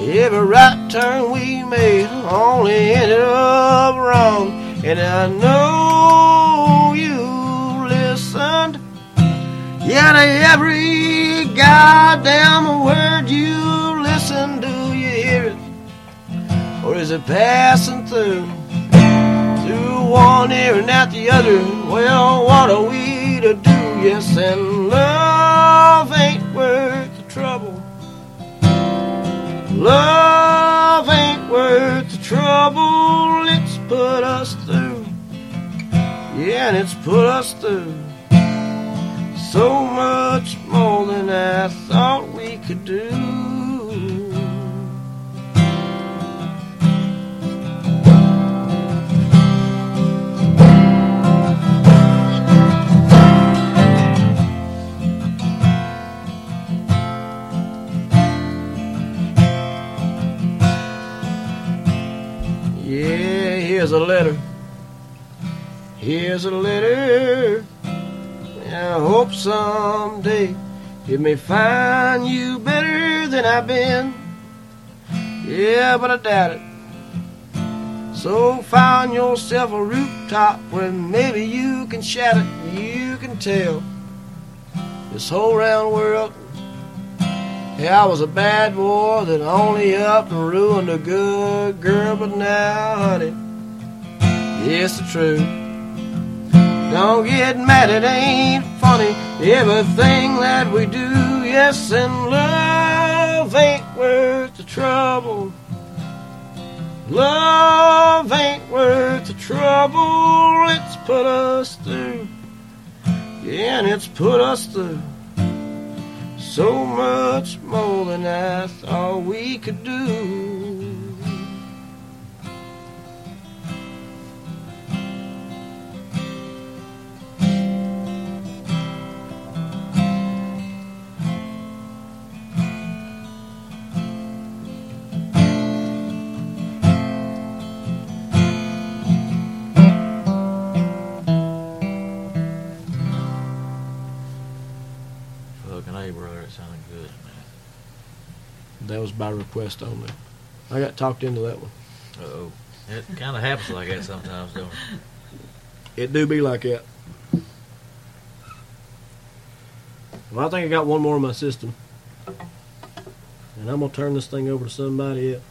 Every right turn we made only ended up wrong. And I know you listened. Yeah, to every goddamn word you listen. Do you hear it? Or is it passing through? Through one ear and out the other. Well, what are we to do? Yes, and love ain't worth the trouble. Love ain't worth the trouble it's put us through. Yeah, and it's put us through so much more than I thought we could do. Here's a letter. Here's a letter. I hope someday it may find you better than I've been. Yeah, but I doubt it. So find yourself a rooftop where maybe you can shout it, you can tell this whole round world. Yeah, I was a bad boy that only up and ruined a good girl, but now, honey, it's the truth. Don't get mad, it ain't funny. Everything that we do, yes, and love ain't worth the trouble. Love ain't worth the trouble it's put us through. Yeah, and it's put us through so much more than I thought we could do. That was by request only. I got talked into that one. Uh oh. It kind of happens like that sometimes, don't it? It do be like that. Well, I think I got one more in my system. And I'm going to turn this thing over to somebody else.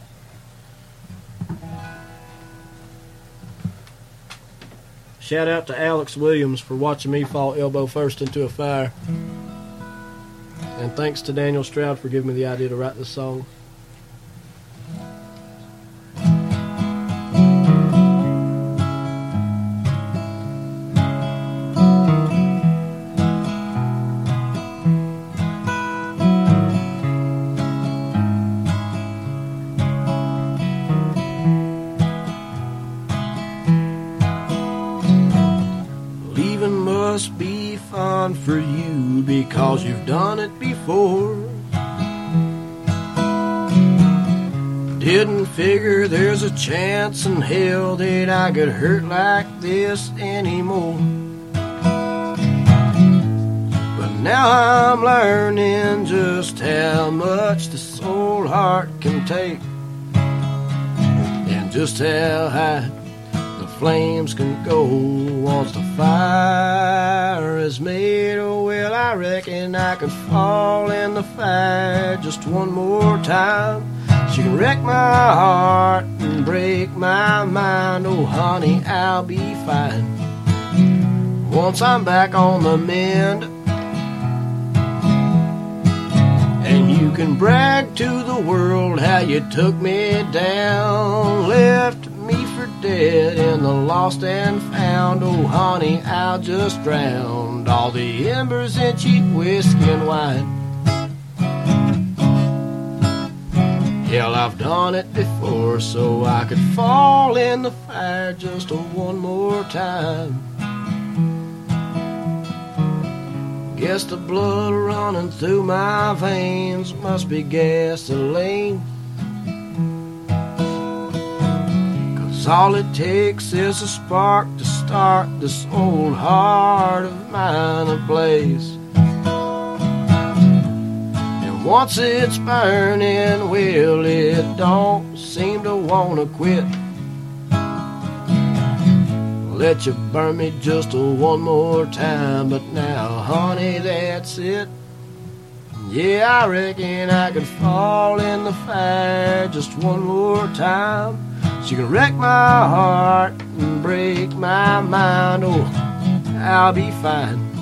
Shout out to Alex Williams for watching me fall elbow first into a fire. And thanks to Daniel Stroud for giving me the idea to write this song. Chance in hell that I could hurt like this anymore. But now I'm learning just how much this old heart can take, and just how high the flames can go once the fire is made. Oh, well, I reckon I could fall in the fire just one more time. She can wreck my heart break my mind. Oh, honey, I'll be fine once I'm back on the mend. And you can brag to the world how you took me down, left me for dead in the lost and found. Oh, honey, I'll just drown all the embers in cheap whiskey and wine. Hell, I've done it before, so I could fall in the fire just one more time. Guess the blood running through my veins must be gasoline. Cause all it takes is a spark to start this old heart of mine ablaze. Once it's burning, well, it don't seem to wanna quit. Let you burn me just one more time, but now, honey, that's it. Yeah, I reckon I could fall in the fire just one more time. She can wreck my heart and break my mind. Oh, I'll be fine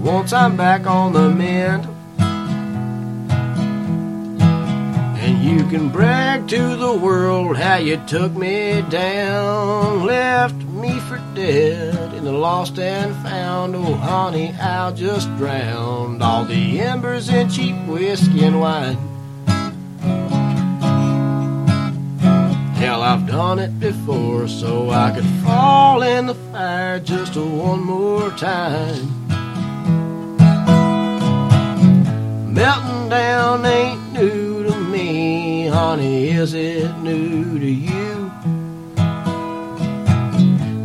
once I'm back on the mend. You can brag to the world how you took me down, left me for dead in the lost and found. Oh, honey, I'll just drown all the embers in cheap whiskey and wine. Hell, I've done it before, so I could fall in the fire just one more time. Melting down ain't new honey, is it new to you?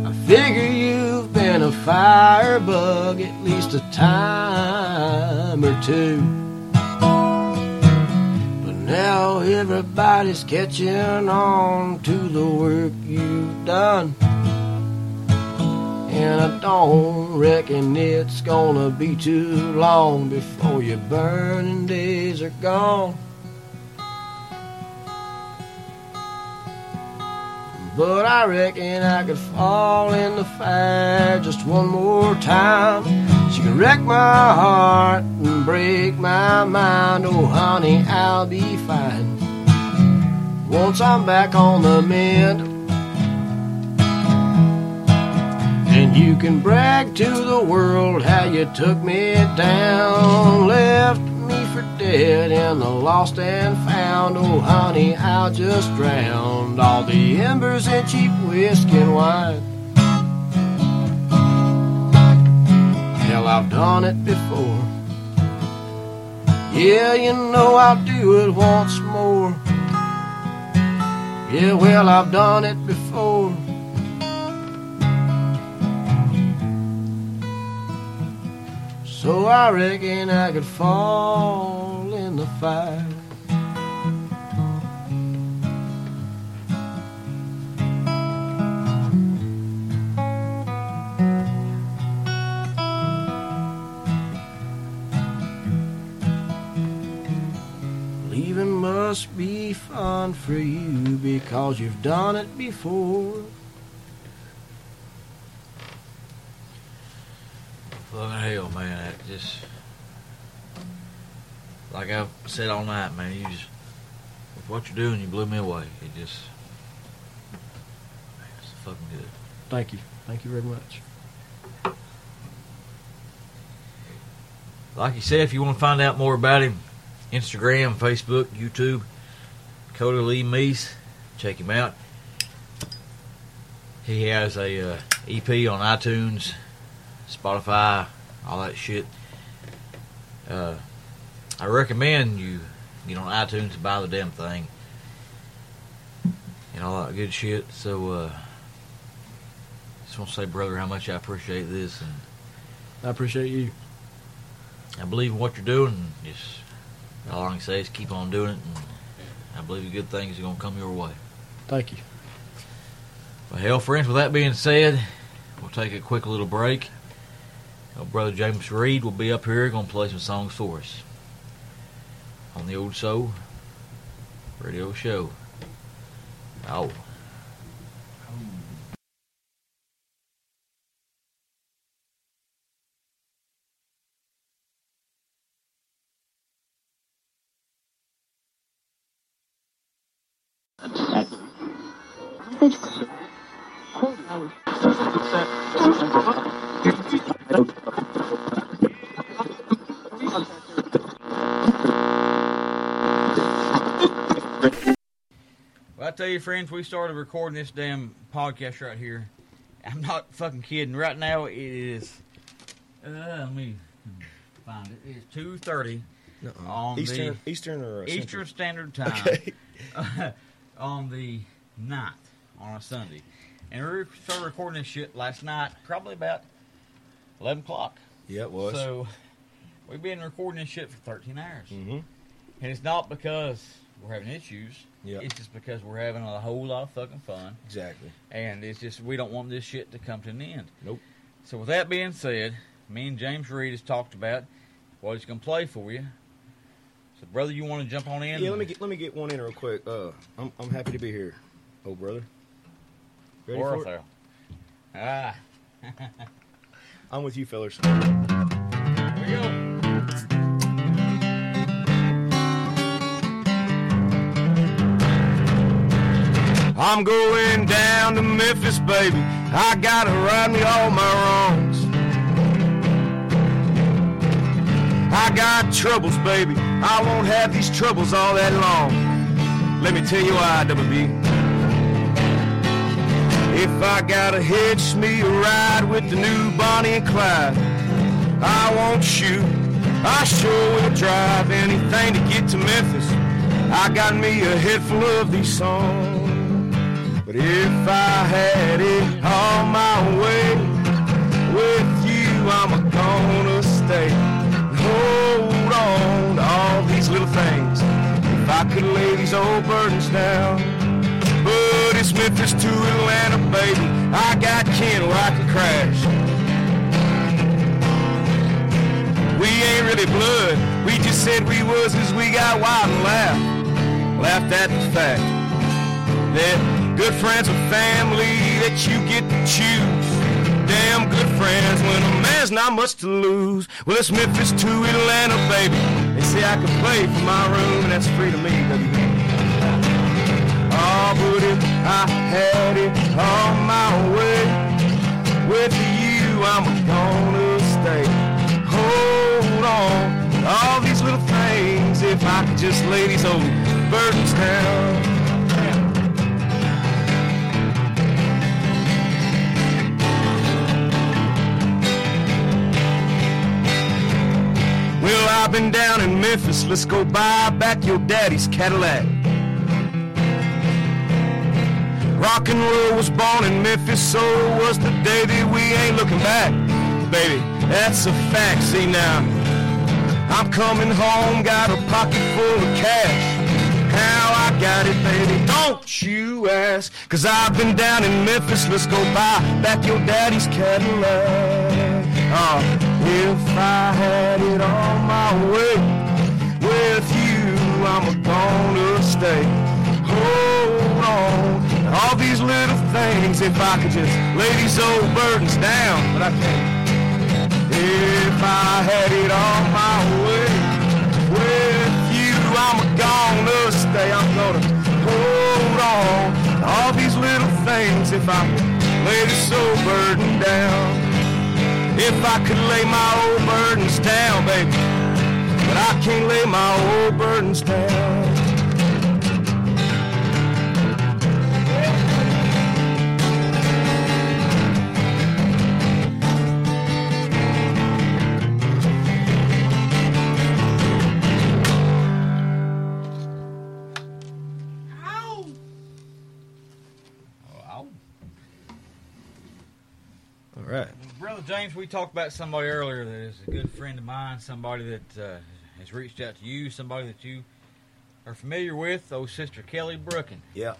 I figure you've been a firebug at least a time or two. But now Now everybody's catching on to the work you've done. And I don't reckon it's gonna be too long before your burning days are gone. But I reckon I could fall in the fire just one more time. She can wreck my heart and break my mind. Oh, honey, I'll be fine. Once I'm back on the mend. And you can brag to the world how you took me down, left in the lost and found. Oh, honey, I'll just drown all the embers in cheap whiskey and wine. Hell, I've done it before. Yeah, you know I'll do it once more. Yeah, well, I've done it before. So I reckon I could fall the fire. Leaving must be fun for you because you've done it before. Fucking hell, man. That just. Like I've said all night, man, you just. With what you're doing, you blew me away. It just. Man, it's fucking good. Thank you. Thank you very much. Like you said, if you want to find out more about him, Instagram, Facebook, YouTube, Cody Lee Meece, check him out. He has a uh, EP on iTunes, Spotify, all that shit. Uh, I recommend you get on iTunes and buy the damn thing and all that good shit. So, uh, just want to say, brother, how much I appreciate this and I appreciate you. I believe in what you're doing. Just all I can say is keep on doing it, and I believe good things are gonna come your way. Thank you. Well, hell, friends. With that being said, we'll take a quick little break. Our brother James Reed will be up here gonna play some songs for us on the old soul radio show. Oh. Well, I tell you, friends, we started recording this damn podcast right here. I'm not fucking kidding. Right now, it is. Uh, let me find it. It's two thirty on Eastern, the Eastern or uh, Eastern Standard Time [LAUGHS] Okay. [LAUGHS] on the 9th on a Sunday, and we started recording this shit last night, probably about eleven o'clock. Yeah, it was. So we've been recording this shit for thirteen hours, hmm and it's not because we're having issues. Yeah. It's just because we're having a whole lot of fucking fun. Exactly. And it's just we don't want this shit to come to an end. Nope. So with that being said, me and James Reed has talked about what he's gonna play for you. So brother, you want to jump on in? Yeah, let me get let me get one in real quick. Uh, I'm I'm happy to be here, oh brother. Ready for it? Ah, [LAUGHS] I'm with you, fellas. here we go. I'm going down to Memphis, baby. I gotta right me all my wrongs. I got troubles, baby. I won't have these troubles all that long. Let me tell you why, WB. If I gotta hitch me a ride with the new Bonnie and Clyde, I won't shoot. I sure will drive anything to get to Memphis. I got me a head full of these songs. But if I had it all my way, with you I'm gonna stay. Hold on to all these little things. If I could lay these old burdens down. But it's Memphis to Atlanta, baby. I got Ken where I can crash. We ain't really blood. We just said we was cause we got wild and laughed. Laughed at the fact that good friends are family that you get to choose. Damn good friends when a man's not much to lose. Well, it's Memphis to Atlanta, baby. They say I can play from my room, and that's free to me, baby. Oh, but if I had it on my way with you, I'm gonna stay. Hold on, all these little things. If I could just lay these old burdens down. Well, I've been down in Memphis. Let's go buy back your daddy's Cadillac. Rock and roll was born in Memphis, so was the day that we ain't looking back. Baby, that's a fact. See now, I'm coming home, got a pocket full of cash. How I got it, baby, don't you ask. Cause I've been down in Memphis, let's go buy back your daddy's Cadillac. Oh, if I had it on my way with you, I'm gonna stay. Hold on, all these little things. If I could just lay these old burdens down, but I can't. If I had it on my way with you, I'm gonna stay. I'm gonna hold on. All these little things. If I could lay this old burden down. If I could lay my old burdens down, baby. But I can't lay my old burdens down. James, we talked about somebody earlier that is a good friend of mine, somebody that uh, has reached out to you, somebody that you are familiar with, old Sister Kelly Brooken. Yeah.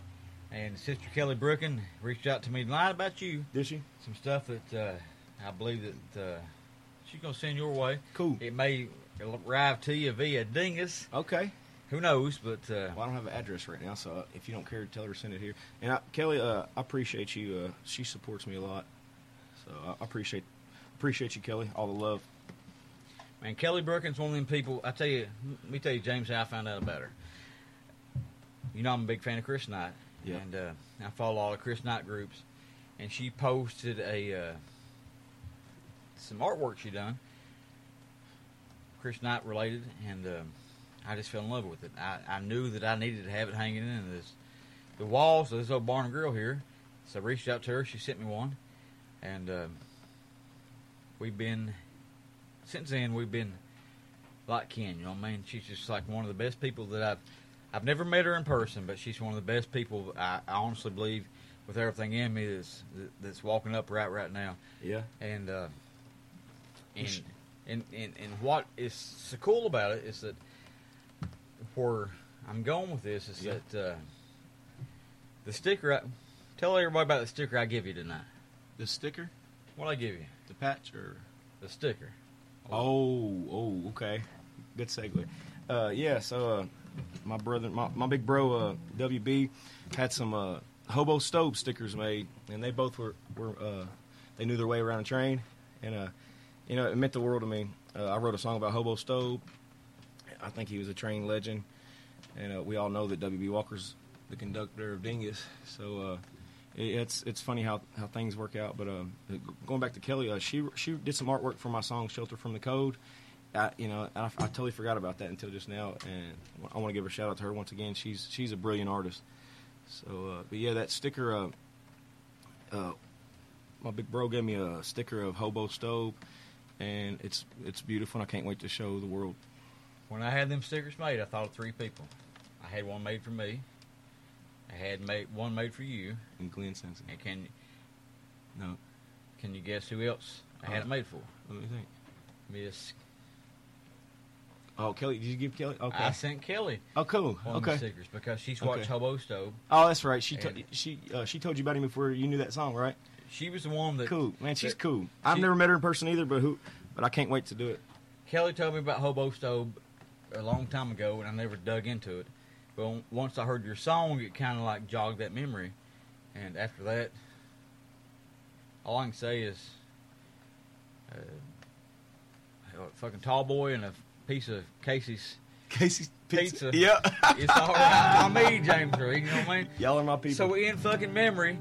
And Sister Kelly Brooken reached out to me tonight about you, Did she? some stuff that uh, I believe that uh, she's going to send your way. Cool. It may arrive to you via Dingus. Okay. Who knows? But uh, Well, I don't have an address right now, so if you don't care, tell her to send it here. And I, Kelly, uh, I appreciate you. Uh, she supports me a lot, so I appreciate appreciate you, Kelly. All the love. Man, Kelly Brookin's one of them people. I tell you, let me tell you, James, how I found out about her. You know, I'm a big fan of Chris Knight, Yeah. and uh, I follow all the Chris Knight groups. And she posted a uh, some artwork she done, Chris Knight related, and um, I just fell in love with it. I, I knew that I needed to have it hanging in this the walls of this old barn and grill here. So I reached out to her. She sent me one, and um, we've been since then we've been like Ken. You know what I mean? She's just like one of the best people that I've I've never met her in person, but she's one of the best people. I, I honestly believe with everything in me that's that's walking up right right now. Yeah. And uh, and, and and and what is so cool about it is that where I'm going with this is Yeah. that uh, the sticker. I, tell everybody about the sticker I give you tonight. The sticker, What I give you? the patch, or The sticker. oh, oh, okay. Good segue. Uh, yeah. So uh, my brother, my, my big bro, uh, WB, had some uh, hobo stove stickers made, and they both were were uh, they knew their way around a train, and uh, you know it meant the world to me. Uh, I wrote a song about hobo stove. I think he was a train legend, and uh, we all know that WB Walker's the conductor of Dingus. So uh, it's it's funny how, how things work out. But um, going back to Kelly, uh, she she did some artwork for my song "Shelter from the Code." I, you know, I, I totally forgot about that until just now, and I want to give a shout out to her once again. She's she's a brilliant artist. So, uh, but yeah, that sticker. Uh, uh, my big bro gave me a sticker of hobo stove, and it's it's beautiful. and I can't wait to show the world. When I had them stickers made, I thought of three people. I had one made for me. I had made one made for you. And Glenn it. And can No, can you guess who else I had Uh, it made for? let me think. Miss Oh, Kelly, did you give Kelly? Okay. I sent Kelly oh, cool. one of the Okay. stickers because she's watched Okay. Hobo Stove. Oh, that's right. She to, she uh, she told you about him before you knew that song, right? She was the one that Cool, man. She's that- cool. I've never met her in person either, but who? But I can't wait to do it. Kelly told me about Hobo Stove a long time ago, and I never dug into it. But once I heard your song, it kind of like jogged that memory. And after that, all I can say is, uh, a fucking tall boy and a piece of Casey's. Casey's Pizza. Yeah. [LAUGHS] It's all right by me, James Reed. You know what I mean? Y'all are my people. So we're in fucking memory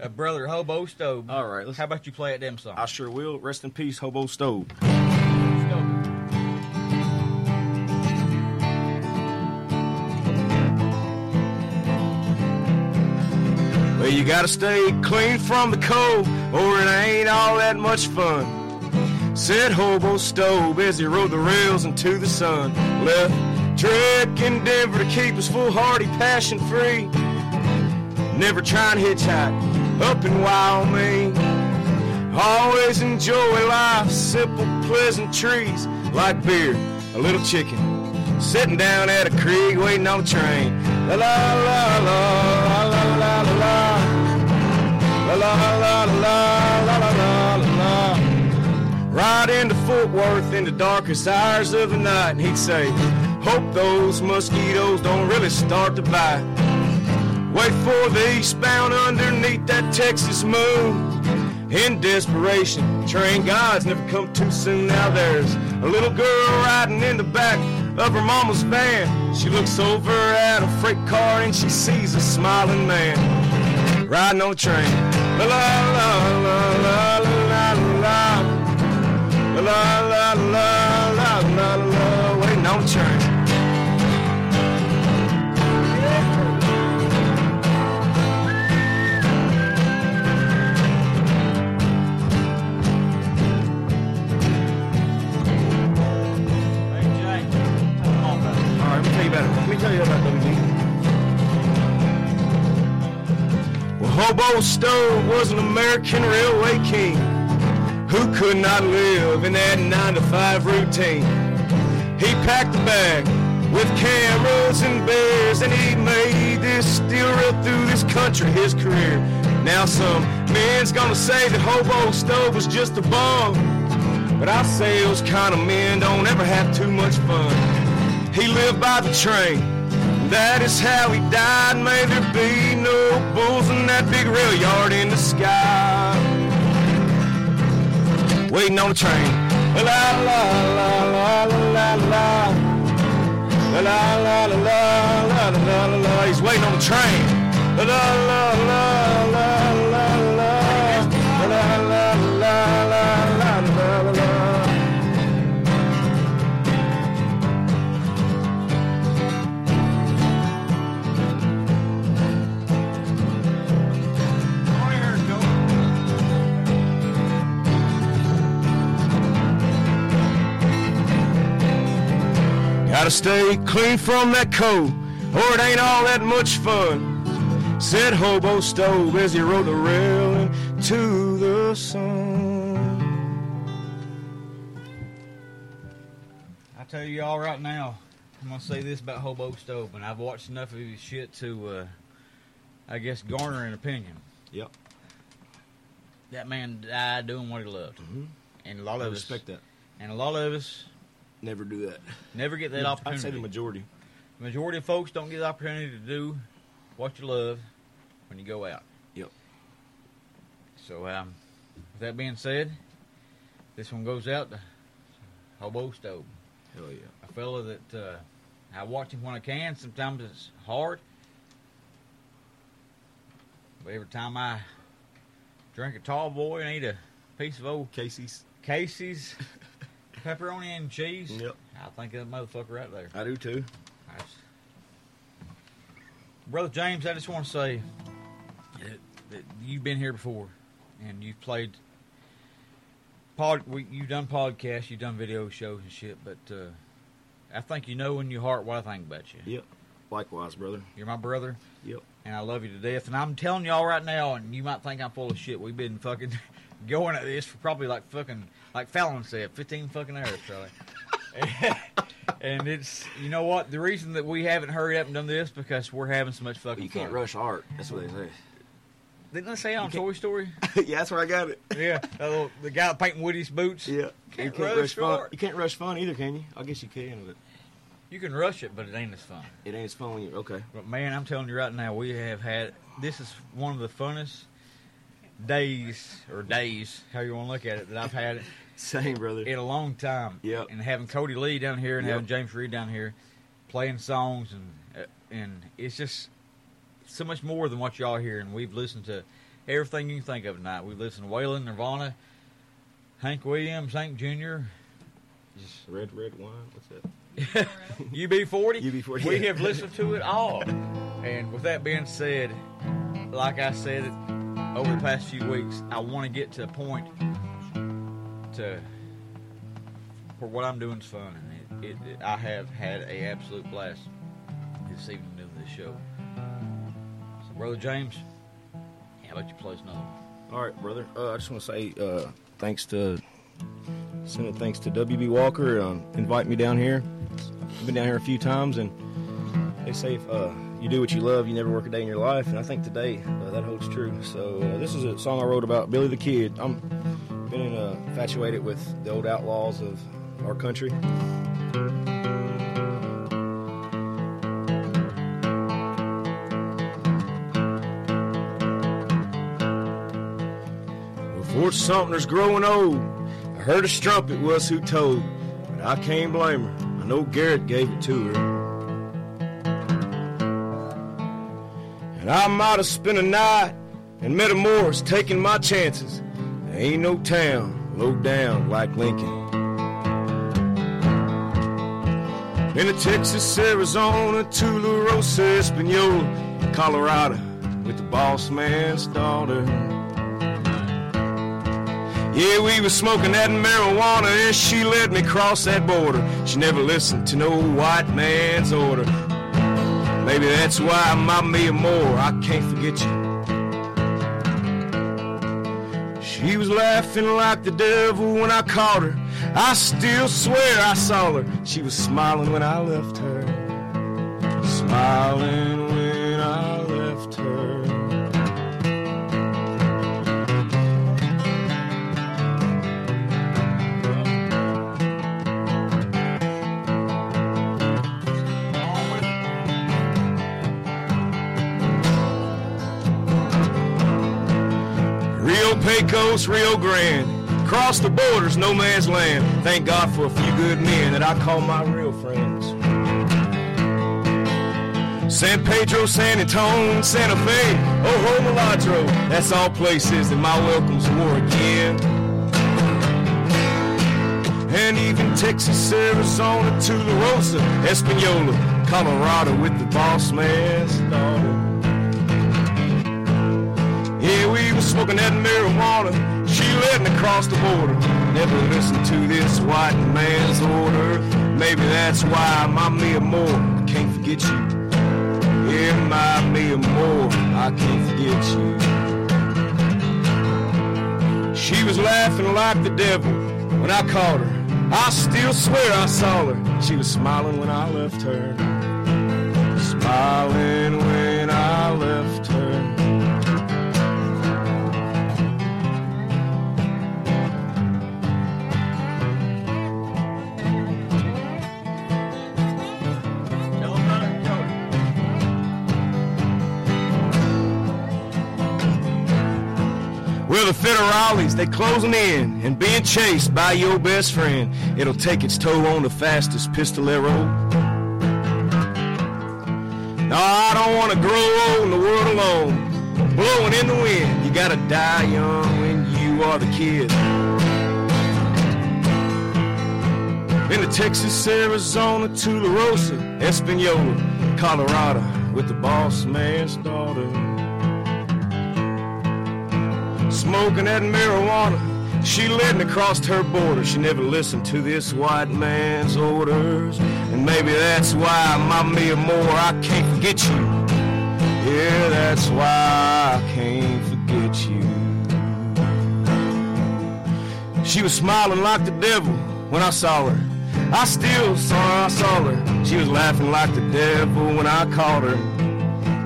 a brother Hobo Stove. All right, let's- How about you play it them song? I sure will. Rest in peace, Hobo Stove. gotta stay clean from the cold, or it ain't all that much fun. Said Hobo Stove as he rode the rails into the sun. Left Trek in Denver to keep his foolhardy passion free. Never trying to hitchhike up in Wyoming. Always enjoy life, simple pleasant trees, like beer, a little chicken, sitting down at a creek waiting on the train. La la la la la la la la la la la la la la la Right into Fort Worth in the darkest hours of the night, and he'd say, "Hope those mosquitoes don't really start to bite." Wait for the eastbound underneath that Texas moon. In desperation, train gods never come too soon. Now there's a little girl riding in the back of her mama's van. She looks over at a freight car and she sees a smiling man riding on a train. Let me tell you about it Hobo Stove was an American railway king who could not live in that nine to five routine. He packed a bag with cameras and bears, and he made this steel rail through this country his career. Now some men's gonna say that Hobo Stove was just a bum, but I say those kind of men don't ever have too much fun. He lived by the train. That is how he died. May there be no bulls in that big rail yard in the sky. Waiting on the train. La la la la la la la. La la la la la la la. He's waiting on the train. La la la Gotta stay clean from that coat, or it ain't all that much fun. Said Hobo Stove as he rode the rail into the sun. I tell you all right now, I'm gonna say this about Hobo Stove, and I've watched enough of his shit to, uh, I guess, garner an opinion. Yep. That man died doing what he loved, Mhm. and a lot I of us respect us, that. and a lot of us Never do that. never get that opportunity. I'd say the majority. The majority of folks don't get the opportunity to do what you love when you go out. Yep. So, um, with that being said, this one goes out to Hobo Stove. Hell yeah. a fella that uh, I watch him when I can. Sometimes it's hard, but every time I drink a tall boy and eat a piece of old Casey's. Casey's pepperoni and cheese, Yep. I think of that motherfucker right there. I do too. That's- Brother James, I just want to say that, that you've been here before, and you've played pod. We, you've done podcasts, you've done video shows and shit, but uh, I think you know in your heart what I think about you. Yep. Likewise, brother. You're my brother, Yep. and I love you to death. And I'm telling y'all right now, and you might think I'm full of shit. We've been fucking [LAUGHS] going at this for probably like fucking like Fallon said, 15 fucking hours, probably. [LAUGHS] and it's you know what the reason that we haven't hurried up and done this because we're having so much fucking You can't fun. rush art. That's what they say. Didn't I say on Toy Story? [LAUGHS] yeah, that's where I got it. [LAUGHS] yeah, that little, the guy painting Woody's boots. Yeah. Can't you can't rush fun. art. You can't rush fun either, can you? I guess you can, but You can rush it, but it ain't as fun. it ain't as fun when you okay. But man, I'm telling you right now, we have had this is one of the funnest days or days, how you want to look at it, that I've had Same, brother. in a long time. Yep. And having Cody Lee down here and Yep. having James Reed down here, playing songs and uh, and it's just so much more than what y'all hear. And we've listened to everything you can think of tonight. We've listened to Waylon, Nirvana, Hank Williams, Hank Jr. Just red, red wine. What's that? [LAUGHS] UB40. UB40, We have listened to it all. And with that being said, like I said over the past few weeks, I want to get to a point to where what I'm doing is fun, and it, it, I have had a absolute blast this evening doing this show. So, brother James, how about you play us another one? All right, brother. Uh, I just want to say uh, thanks to a thanks to WB Walker um, invite me down here. I've been down here a few times, and they say if uh, you do what you love, you never work a day in your life. And I think today uh, that holds true. So uh, this is a song I wrote about Billy the Kid. I'm been uh, infatuated with the old outlaws of our country. Fort Sumner's growing old. I heard a strumpet was who told, but I can't blame her. I know Garrett gave it to her. And I might have spent a night in Matamoros taking my chances. There ain't no town low down like Lincoln. Been to Texas, Arizona, Tularosa, Espanola, Colorado with the boss man's daughter. Yeah, we was smoking that marijuana and she led me across that border. She never listened to no white man's order. Maybe that's why I'm my Mia Moore, I can't forget you. She was laughing like the devil when I caught her. I still swear I saw her. She was smiling when I left her. Smiling when I left her. Rio Pecos, Rio Grande. Cross the borders, no man's land. Thank God for a few good men that I call my real friends. San Pedro, San Antonio, Santa Fe, oh, Ojo Milagro. That's all places that my welcomes wore again. And even Texas, Arizona, Tularosa, Espanola, Colorado with the boss man's daughter. Yeah, we was smoking that marijuana. She led me across the border. Never listened to this white man's order. Maybe that's why my Mia Moore I can't forget you. Yeah, my Mia Moore, I can't forget you. She was laughing like the devil when I caught her. I still swear I saw her. She was smiling when I left her. Smiling when I left her. Well, the federales, they closing in and being chased by your best friend. It'll take its toll on the fastest pistolero. No, I don't want to grow old in the world alone. Blowing in the wind, you gotta die young when you are the kid. Been to Texas, Arizona, Tularosa, Espanola, Colorado with the boss man's daughter smoking that marijuana. She led me across her border. She never listened to this white man's orders. And maybe that's why, my Mia Moore, I can't forget you. Yeah, that's why I can't forget you. She was smiling like the devil when I saw her. I still saw her, I saw her. She was laughing like the devil when I caught her.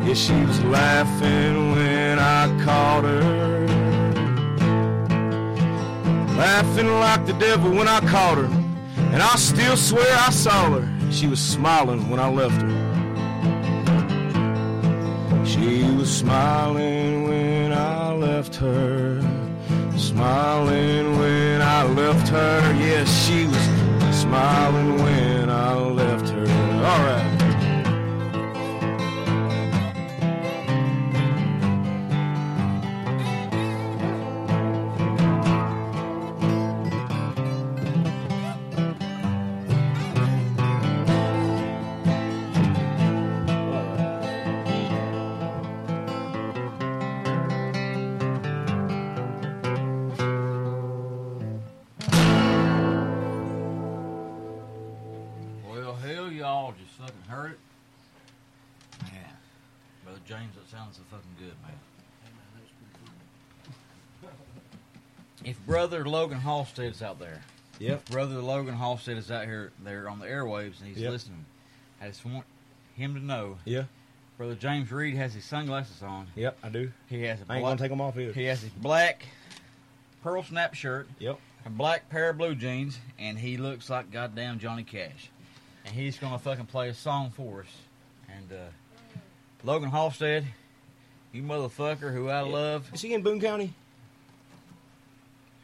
Yeah, she was laughing when I caught her. Laughing like the devil when I caught her. And I still swear I saw her. She was smiling when I left her. She was smiling when I left her. Smiling when I left her. Yes, she was smiling when I left her. All right. Sounds so fucking good, man. If Brother Logan Halstead's out there, Yep. Brother Logan Halstead is out here, there on the airwaves, and he's Yep. listening. I just want him to know, Yeah. Brother James Reed has his sunglasses on. Yep. I do. He has a I ain't black, gonna take them off either. he has his black pearl snap shirt, Yep. a black pair of blue jeans, and he looks like goddamn Johnny Cash. And he's gonna fucking play a song for us. And uh, Logan Halstead, you motherfucker who I love, Is he in Boone County?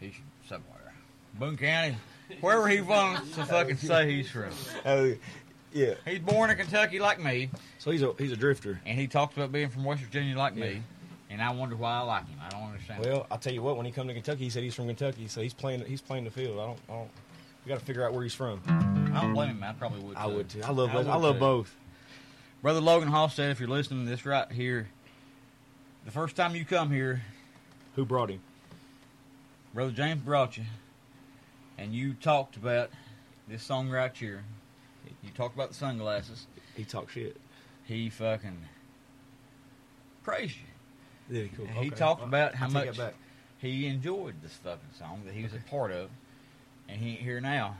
he's somewhere. Boone County, wherever he wants to fucking say he's from. Oh, yeah. He's born in Kentucky like me, So he's a he's a drifter. and he talks about being from West Virginia like me. And I wonder why I like him. I don't understand. Well, I'll tell you what. When he come to Kentucky, he said he's from Kentucky, so he's playing he's playing the field. I don't. I don't we got to figure out where he's from. I don't blame him. I probably would. I would too. I love I both. I love too. both. Brother Logan Halstead, if you're listening to this right here, the first time you come here, Who brought him? Brother James brought you, and you talked about this song right here. You talked about the sunglasses. He talked shit. He fucking praised you. Yeah, cool. He talked about how much he enjoyed this fucking song that he was a part of, and he ain't here now.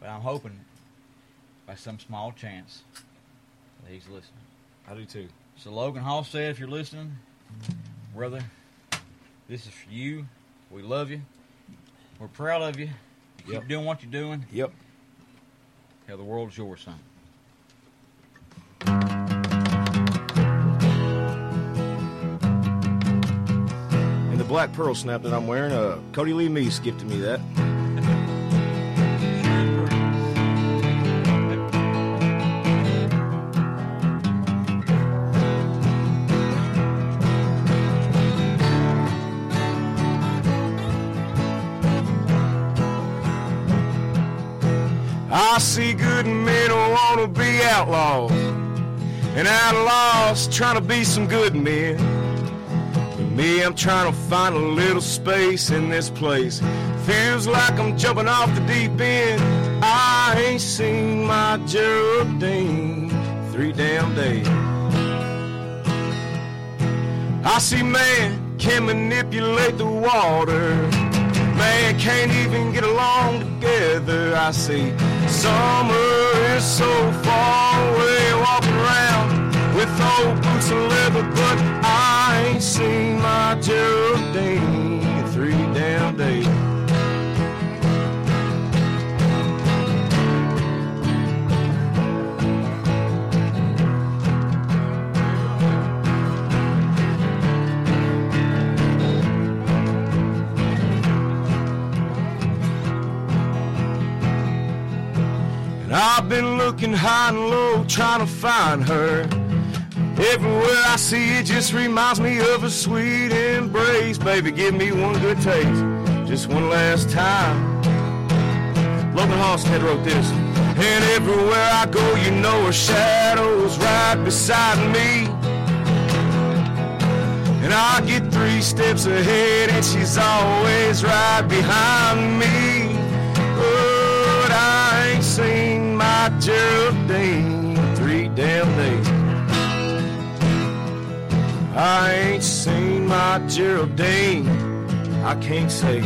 But I'm hoping, by some small chance, that he's listening. I do too. So Logan Halstead, if you're listening, brother, this is for you. We love you. We're proud of you. Keep Yep. doing what you're doing. Yep. Hell, the world's yours, son. And the black pearl snap that I'm wearing, uh, Cody Lee Meece gifted me that. Outlaws and outlaws trying to be some good men. But me, I'm trying to find a little space in this place. Feels like I'm jumping off the deep end. I ain't seen my Geraldine three damn days. I see man can manipulate the water. Man can't even get along together. I see summer is so far away, walking around with old boots and leather, but I ain't seen my Geraldine And I've been looking high and low trying to find her. Everywhere I see it just reminds me of a sweet embrace. Baby, give me one good taste, just one last time. Logan Halstead wrote this. And everywhere I go, you know her shadow's right beside me. And I get three steps ahead, and she's always right behind me. Geraldine three damn days. I ain't seen my Geraldine. I can't say.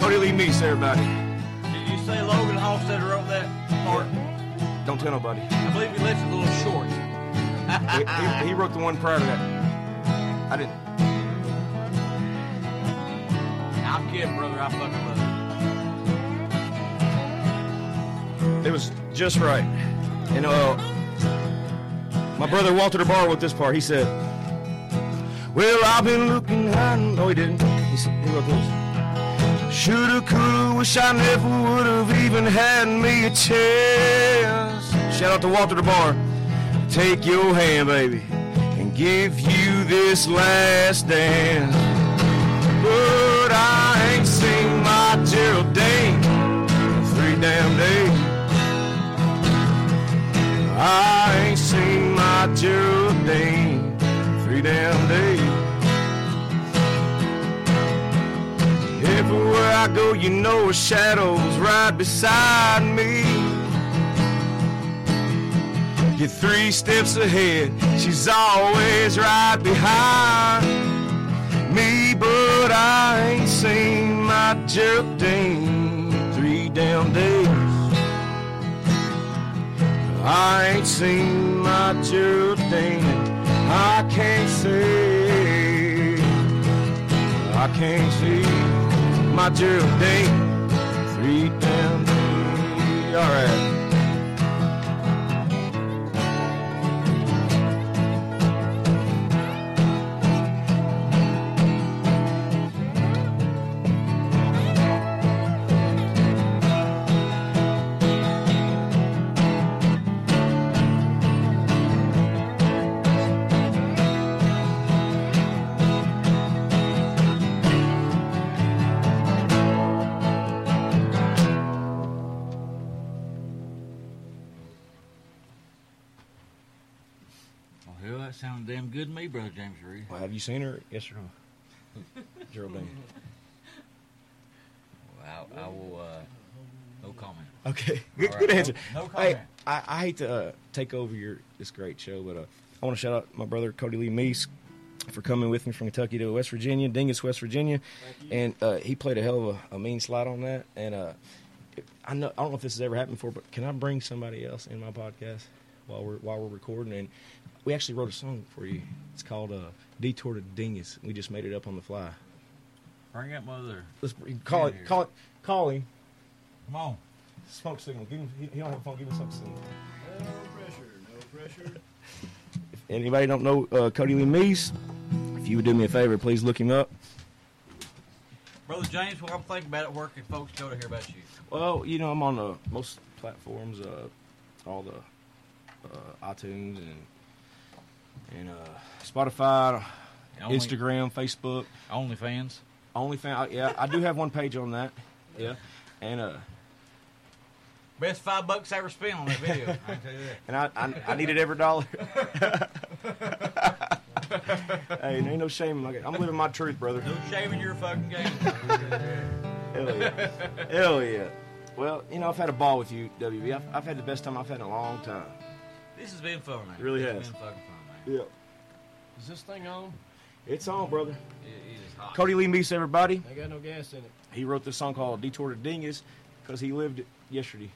Cody Lee Meece, everybody. Did you say Logan Halstead wrote that part? Don't tell nobody. I believe he left it a little short. he, he- he wrote the one prior to that. I didn't. I'm brother. I fucking love it. It was just right. And uh, my brother Walter DeBar wrote this part. He said, "Well, I've been looking high." No, he didn't. He, said, he wrote this. Shoulda, coulda, wish I never would have even had me a chance. Shout out to Walter DeBar. Take your hand, baby, and give you this last dance. I ain't seen my Geraldine in three damn days. I ain't seen my Geraldine in three damn days. Everywhere I go, you know her shadow's right beside me. You're three steps ahead, she's always right behind me, but I ain't seen my Geraldine three damn days. I ain't seen my Geraldine. I can't say I can't see my Geraldine. Three damn days. All right. Sounded damn good to me, brother James Reed. Well, have you seen her? Yes or no? Geraldine. Well, I, I will. Uh, no comment. Okay, good, All good answer. no- no hey, comment. I, I hate to uh, take over your this great show, but uh, I want to shout out my brother Cody Lee Meece for coming with me from Kentucky to West Virginia, Dingess, West Virginia, and uh, he played a hell of a, a mean slide on that. And uh, I know I don't know if this has ever happened before, but can I bring somebody else in my podcast while we're while we're recording? And we actually wrote a song for you. It's called uh, "Detour to Dingess." We just made it up on the fly. Bring up mother. Let's call it. Call it. Call him. Come on. Smoke signal. Give him. He, he don't have a phone. Give him smoke signal. No pressure, no pressure. If anybody don't know uh, Cody Lee Meece, if you would do me a favor, please look him up. Brother James, while I'm thinking about it, where can folks go to hear about you? Well, you know I'm on uh, most platforms, uh, all the uh, iTunes and and uh, Spotify, Only- Instagram, Facebook, OnlyFans. OnlyFans. Yeah, I do have one page on that. Yeah, and uh, Best five bucks I ever spent on that video. [LAUGHS] I can tell you that. and I I, I needed every dollar. [LAUGHS] hey, there ain't no shame. in my game. I'm living my truth, brother. No shame in your fucking game. [LAUGHS] Hell yeah. Hell yeah. Well, you know, I've had a ball with you, WB. I've, I've had the best time I've had in a long time. this has been fun, man. It really It's has. been fucking fun, man. Yeah. Is this thing on? It's on, brother. It, it is hot. Cody Lee Meece, everybody. I got no gas in it. He wrote this song called Detour to Dingess because he lived it yesterday.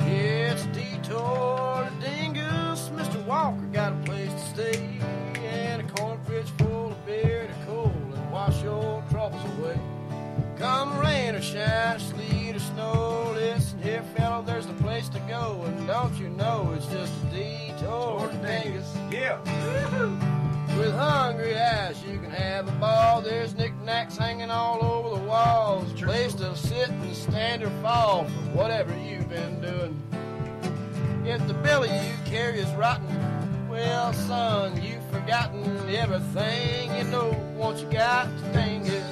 It's detour to Dingess. Mr. Walker got a place to stay. And a corn fridge full of beer to cool and wash your troubles away. Come rain or shine, sleet or snow. Listen here, fellow, there's a place to go. And don't you know it's just a detour to Dingess. Yeah. With hungry eyes, you can have a ball. There's knickknacks hanging all over the walls. Place to sit and stand or fall from whatever you've been doing. If the belly you carry is rotten, well, son, you've forgotten everything you know. Once you got to Dingess,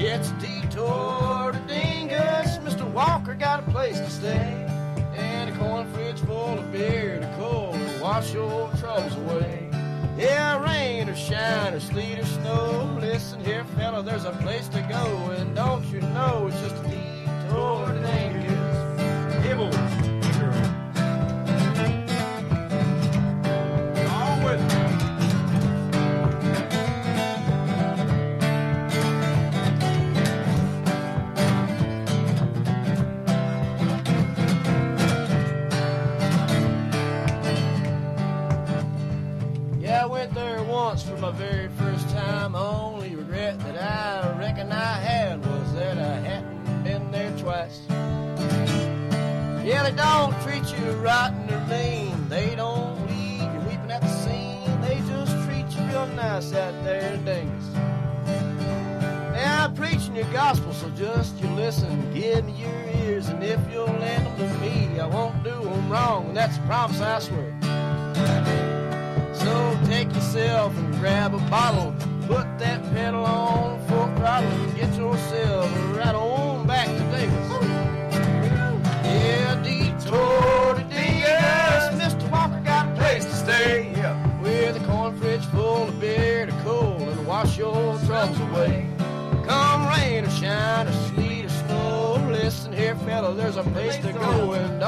it's a detour to Dingess. Mr. Walker got a place to stay and a corn fridge full of beer to cool and wash your troubles away. Yeah, rain or shine or sleet or snow. Listen here, fella, there's a place to go, and don't you know it's just a detour to Dingess. Yeah, boys. Once for my very first time. Only regret that I reckon I had was that I hadn't been there twice. Yeah, they don't treat you rotten or mean. They don't leave you weeping at the scene. They just treat you real nice out there in Dingess. Yeah, I'm preaching your gospel, so just you listen. Give me your ears, and if you'll lend them to me, I won't do them wrong, and that's a promise I swear. So take yourself and grab a bottle, put that pedal on full throttle, and get yourself right on back to Davis. Yeah, detour to Dingess. Mr. Walker got a place to stay. Yeah. With a corn fridge full of beer to cool and wash your troubles away. Come rain or shine or sleet or snow. Listen here, fella, there's a place to go. And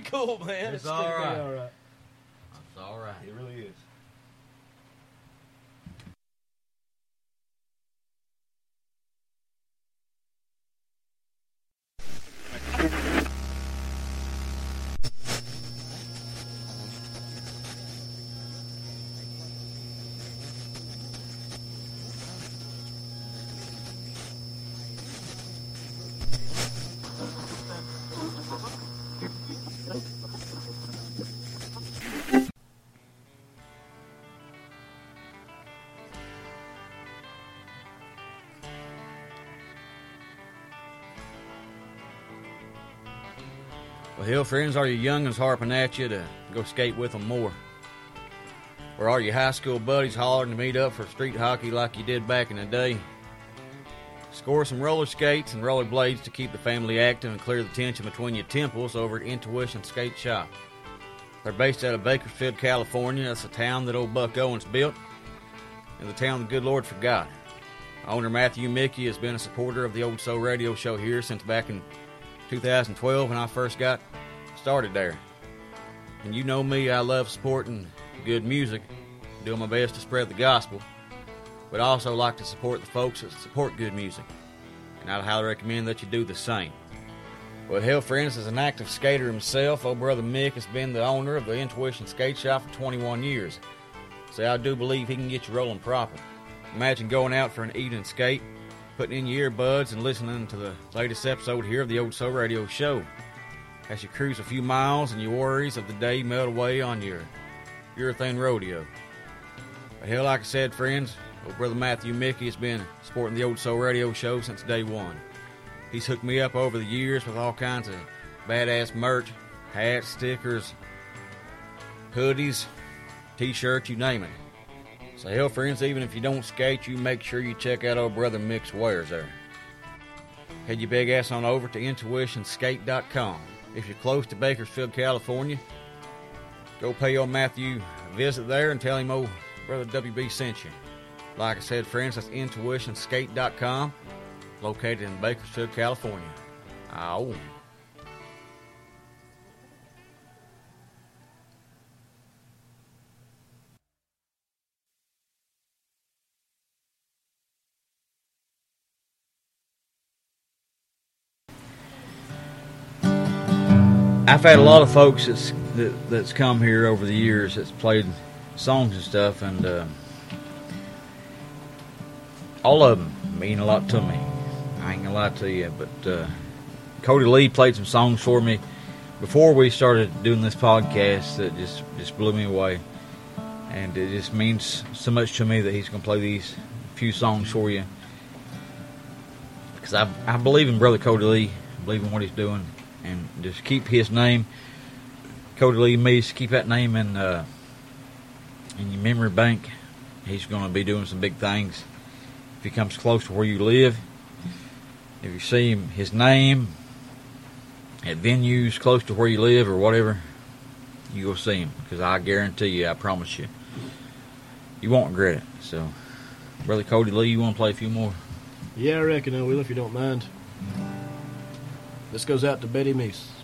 pretty cool, man. It's pretty all right. all right. It's all right. It really is. Hell, friends, are your young'uns harping at you to go skate with them more? Or are your high school buddies hollering to meet up for street hockey like you did back in the day? Score some roller skates and roller blades to keep the family active and clear the tension between your temples over at Intuition Skate Shop. They're based out of Bakersfield, California. That's a town that old Buck Owens built, and the town the good Lord forgot. Owner Matthew Mickey has been a supporter of the Old Soul Radio Show here since back in 2012 when I first got started there. And you know me, I love supporting good music, doing my best to spread the gospel, but I also like to support the folks that support good music. And I'd highly recommend that you do the same. Well, hell, friends, as an active skater himself, old brother Mick has been the owner of the Intuition Skate Shop for 21 years. So I do believe he can get you rolling proper. Imagine going out for an evening skate, putting in your earbuds and listening to the latest episode here of the Old Soul Radio Show. As you cruise a few miles and your worries of the day melt away on your urethane rodeo. But hell, like I said, friends, old brother Matthew Mickey has been supporting the Old Soul Radio Show since day one. He's hooked me up over the years with all kinds of badass merch, hats, stickers, hoodies, t-shirts, you name it. So hell, friends, even if you don't skate, you make sure you check out old brother Mick's wares there. Head your big ass on over to intuitionskate.com. If you're close to Bakersfield, California, go pay old Matthew a visit there and tell him old brother WB sent you. Like I said, friends, that's intuitionskate.com, located in Bakersfield, California. Ow. I've had a lot of folks that's that, that's come here over the years that's played songs and stuff, and uh, all of them mean a lot to me. I ain't gonna lie to you, but uh, Cody Lee played some songs for me before we started doing this podcast that just just blew me away, and it just means so much to me that he's gonna play these few songs for you. Because I I believe in Brother Cody Lee, I believe in what he's doing and just keep his name, Cody Lee Meece, keep that name in uh, in your memory bank. He's going to be doing some big things. If he comes close to where you live, if you see him, his name at venues close to where you live or whatever, you go see him because I guarantee you, I promise you, you won't regret it. So, brother Cody Lee, you want to play a few more? Yeah, I reckon I will if you don't mind. This goes out to Betty Meece.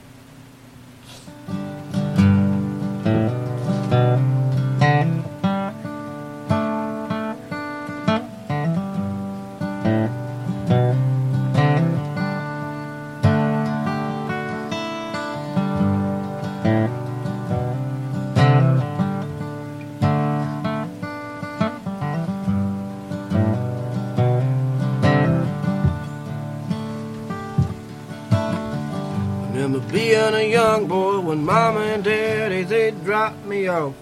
Me off.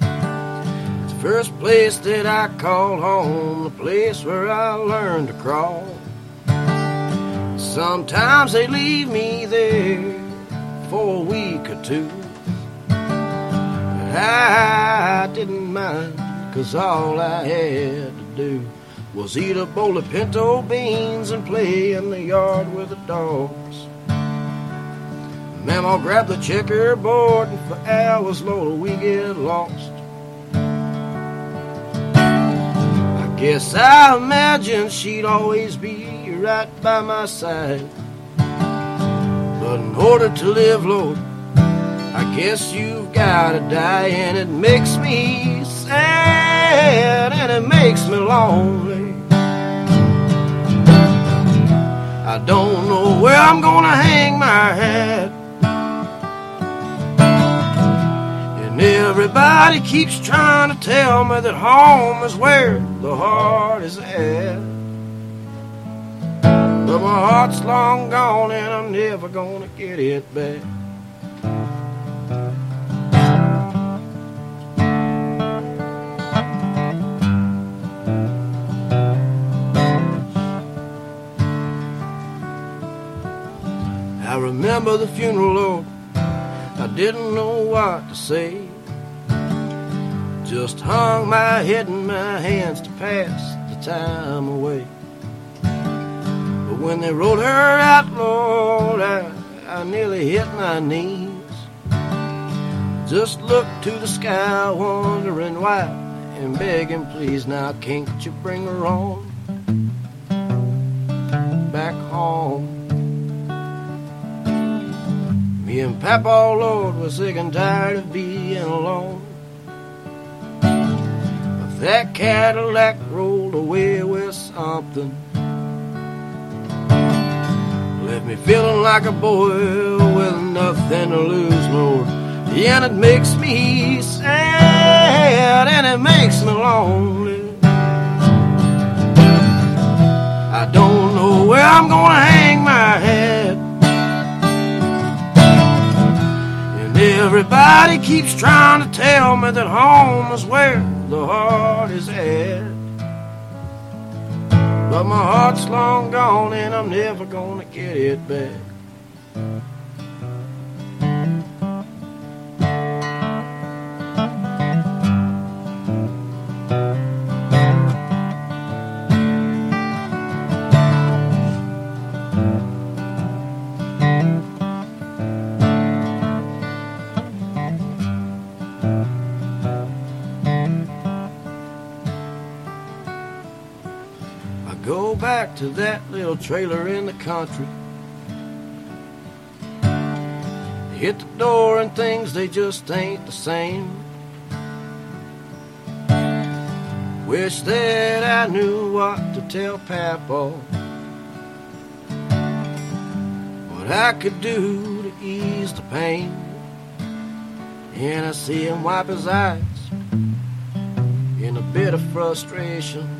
It's the first place that I called home, the place where I learned to crawl. Sometimes they leave me there for a week or two. I didn't mind, cause all I had to do was eat a bowl of pinto beans and play in the yard with the dogs. Mama grabbed the checkerboard and for hours, Lord, we get lost. I guess I imagined she'd always be right by my side. But in order to live, Lord, I guess you've gotta die, and it makes me sad and it makes me lonely. I don't know where I'm gonna hang my hat. Everybody keeps trying to tell me that home is where the heart is at. But my heart's long gone and I'm never gonna get it back. I remember the funeral, Lord. I didn't know what to say. Just hung my head in my hands to pass the time away. But when they rode her out, Lord, I, I nearly hit my knees. Just looked to the sky, wondering why, and begging, please, now can't you bring her on back home? Me and Papa, Lord, was sick and tired of being alone. That Cadillac rolled away with something. Left me feeling like a boy with nothing to lose, Lord. And it makes me sad and it makes me lonely. I don't know where I'm gonna hang my head. And everybody keeps trying to tell me that home is where the heart is at. But my heart's long gone and I'm never gonna get it back. Back to that little trailer in the country. Hit the door and things they just ain't the same. Wish that I knew what to tell Papa. What I could do to ease the pain. And I see him wipe his eyes in a bit of frustration.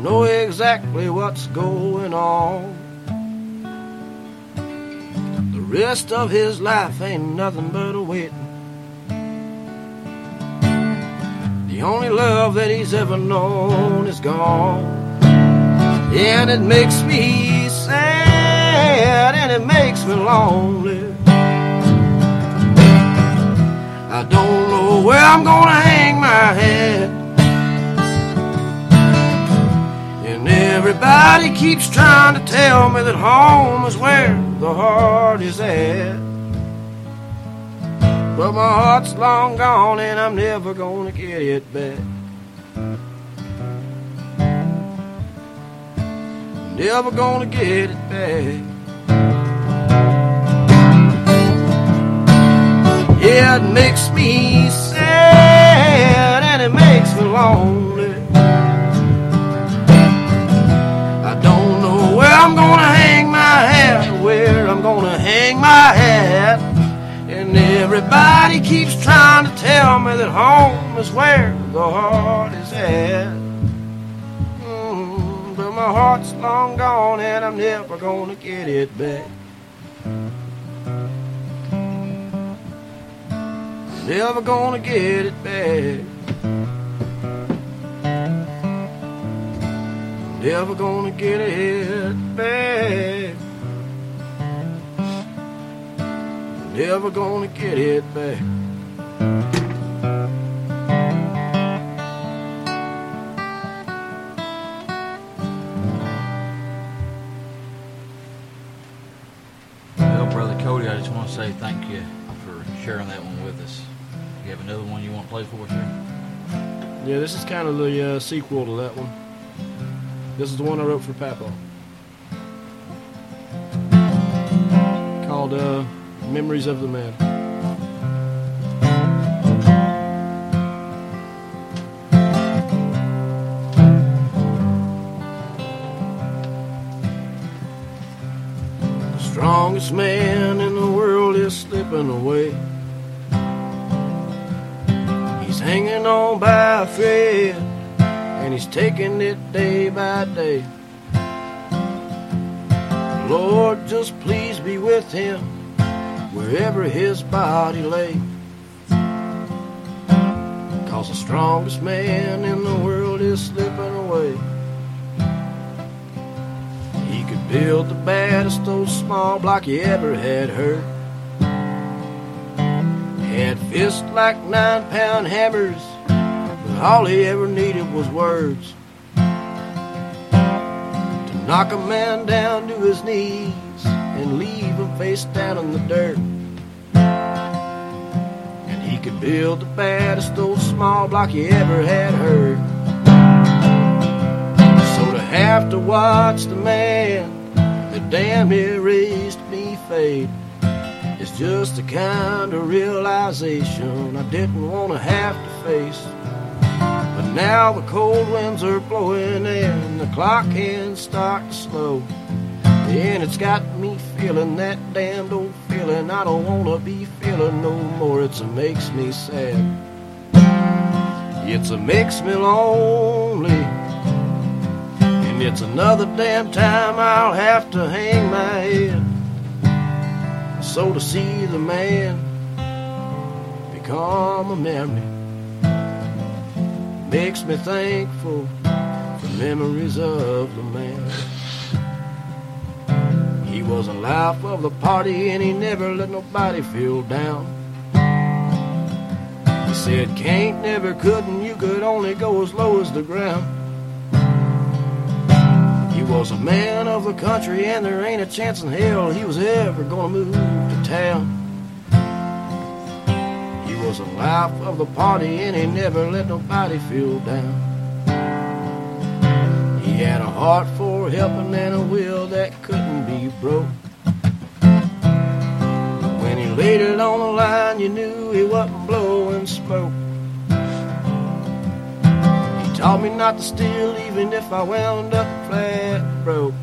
Know exactly what's going on. The rest of his life ain't nothing but a waiting. The only love that he's ever known is gone. And it makes me sad and it makes me lonely. I don't know where I'm gonna hang my head. Everybody keeps trying to tell me that home is where the heart is at. But my heart's long gone and I'm never gonna get it back. Never gonna get it back. Yeah, it makes me sad and it makes me lonely. I'm gonna hang my hat, where I'm gonna hang my hat. And everybody keeps trying to tell me that home is where the heart is at. Mm, but my heart's long gone and I'm never gonna get it back. Never gonna get it back. Never gonna get it back. Never gonna get it back. Well, Brother Cody, I just want to say thank you for sharing that one with us. You have another one you want to play for us here? Yeah, this is kind of the uh, sequel to that one. This is the one I wrote for Papa. Called uh, Memories of the Man. The strongest man in the world is slipping away. He's hanging on by a thread, and he's taking it day by day. Lord, just please be with him wherever his body lay. Cause the strongest man in the world is slipping away. He could build the baddest old small block you ever had heard. Had fists like nine pound hammers, all he ever needed was words to knock a man down to his knees and leave him face down in the dirt. And he could build the baddest old small block you ever had heard. So to have to watch the man that damn near raised me fade it's just the kind of realization I didn't want to have to face. But now the cold winds are blowing and the clock hands start to slow. And it's got me feeling that damned old feeling I don't want to be feeling no more. It's a makes me sad. It's a makes me lonely. And it's another damn time I'll have to hang my head. So to see the man become a memory makes me thankful for memories of the man. He was a life of the party and he never let nobody feel down. He said, can't, never, couldn't, you could only go as low as the ground. He was a man of the country, and there ain't a chance in hell he was ever gonna move to town. Was a life of the party, and he never let nobody feel down. He had a heart for helping and a will that couldn't be broke. When he laid it on the line, you knew he wasn't blowing smoke. He taught me not to steal, even if I wound up flat broke.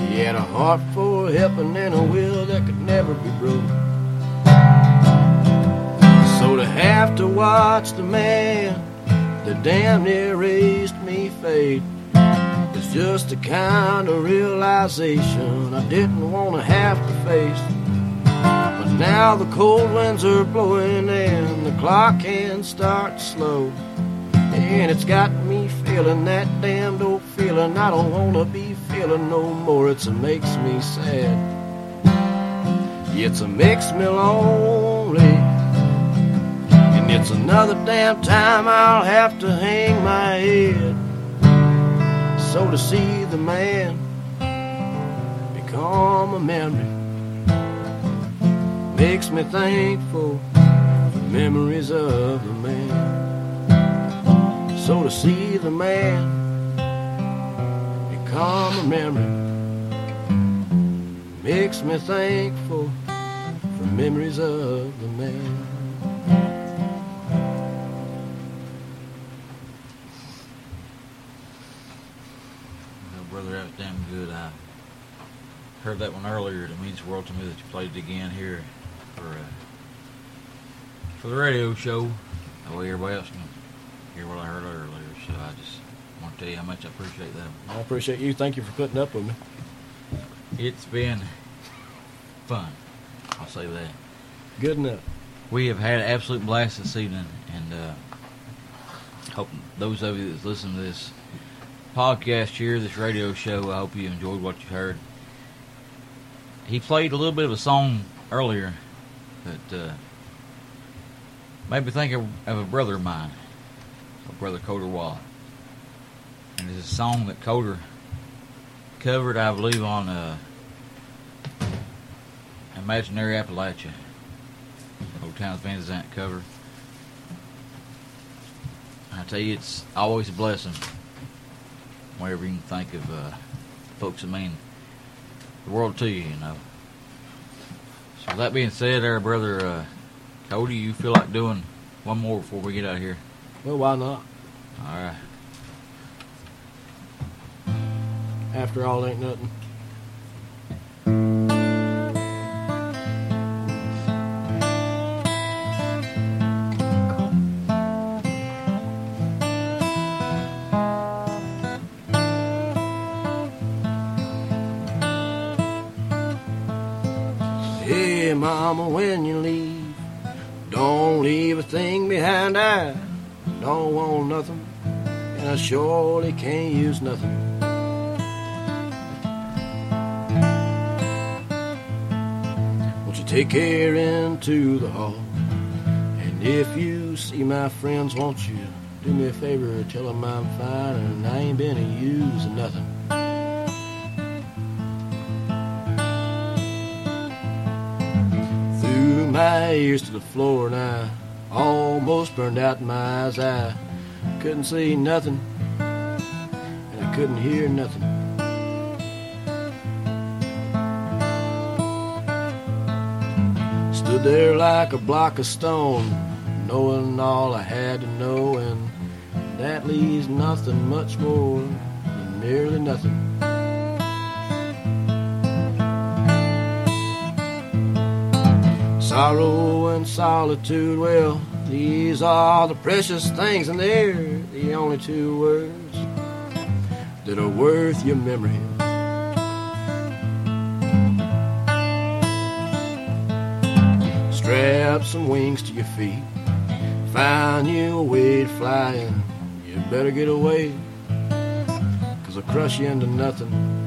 He had a heart for helping and a will that could never be broke. Have to watch the man that damn near raised me fade It's just the kind of realization I didn't want to have to face. But now the cold winds are blowing and the clock can start slow. And it's got me feeling that damned old feeling I don't wanna be feeling no more. It's a makes me sad. It's a makes me lonely. It's another damn time I'll have to hang my head. So to see the man become a memory makes me thankful for memories of the man. So to see the man become a memory makes me thankful for memories of the man. Brother, that was damn good. I heard that one earlier. It means the world to me that you played it again here for uh, for the radio show. That way everybody else can hear what I heard earlier. So I just want to tell you how much I appreciate that. I appreciate you. Thank you for putting up with me. It's been fun. I'll say that. Good enough. We have had an absolute blast this evening, and uh, hope those of you that's listening to this podcast here, this radio show, I hope you enjoyed what you heard. He played a little bit of a song earlier that uh, made me think of, of a brother of mine, a brother Colter Wall. And it's a song that Coder covered, I believe, on uh, Imaginary Appalachia. Old Townes Van Zandt cover. I tell you, it's always a blessing whenever you can think of uh, folks that mean the world to you, you know. So that being said, our brother uh, Cody, you feel like doing one more before we get out of here? Well, why not? All right. After all, ain't nothing. I surely can't use nothing. Won't you take care into the hall? And if you see my friends, won't you do me a favor? Tell them I'm fine and I ain't been a of nothing. Threw my ears to the floor and I almost burned out my eyes. I couldn't see nothing and I couldn't hear nothing. Stood there like a block of stone, knowing all I had to know, and that leaves nothing much more than nearly nothing. Sorrow and solitude, well, these are the precious things, and they're the only two words that are worth your memory. Strap some wings to your feet, find you a way to fly, you better get away, cause I'll crush you into nothing.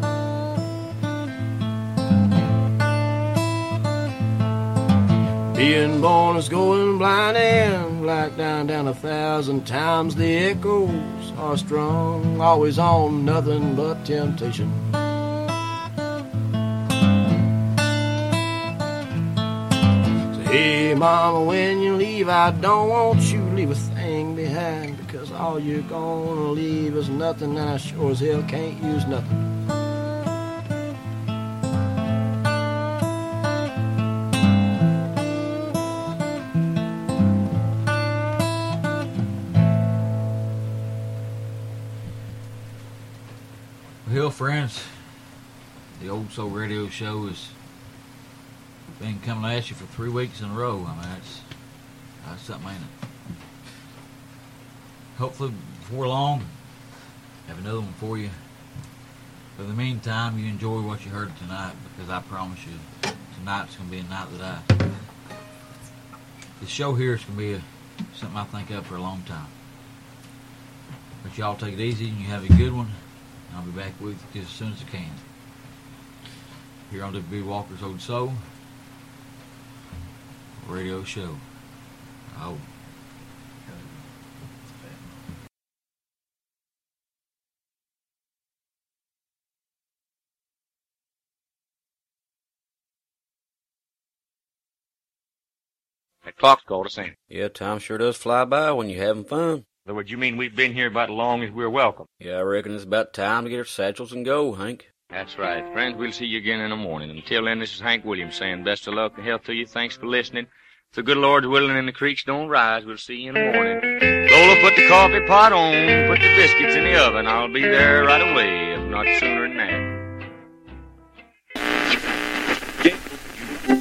Being born is going blind and black down, down a thousand times. The echoes are strong, always on nothing but temptation. Hey, mama, when you leave, I don't want you to leave a thing behind because all you're gonna leave is nothing, and I sure as hell can't use nothing. Friends, the Old Soul Radio Show has been coming at you for three weeks in a row. I mean, that's, that's something, ain't it? Hopefully, before long, have another one for you. But in the meantime, you enjoy what you heard tonight because I promise you, tonight's going to be a night that I. The show here is going to be a, something I think of for a long time. But y'all take it easy and you have a good one. I'll be back with you as soon as I can. Here on WB Walker's Old Soul Radio Show. Oh. That clock's called us in. Yeah, time sure does fly by when you're having fun. In other words, you mean we've been here about as long as we're welcome? Yeah, I reckon it's about time to get our satchels and go, Hank. That's right. Friends, we'll see you again in the morning. Until then, this is Hank Williams saying best of luck and health to you. Thanks for listening. If the good Lord's willing and the creeks don't rise, we'll see you in the morning. Lola, put the coffee pot on, put the biscuits in the oven. I'll be there right away, if not sooner than that.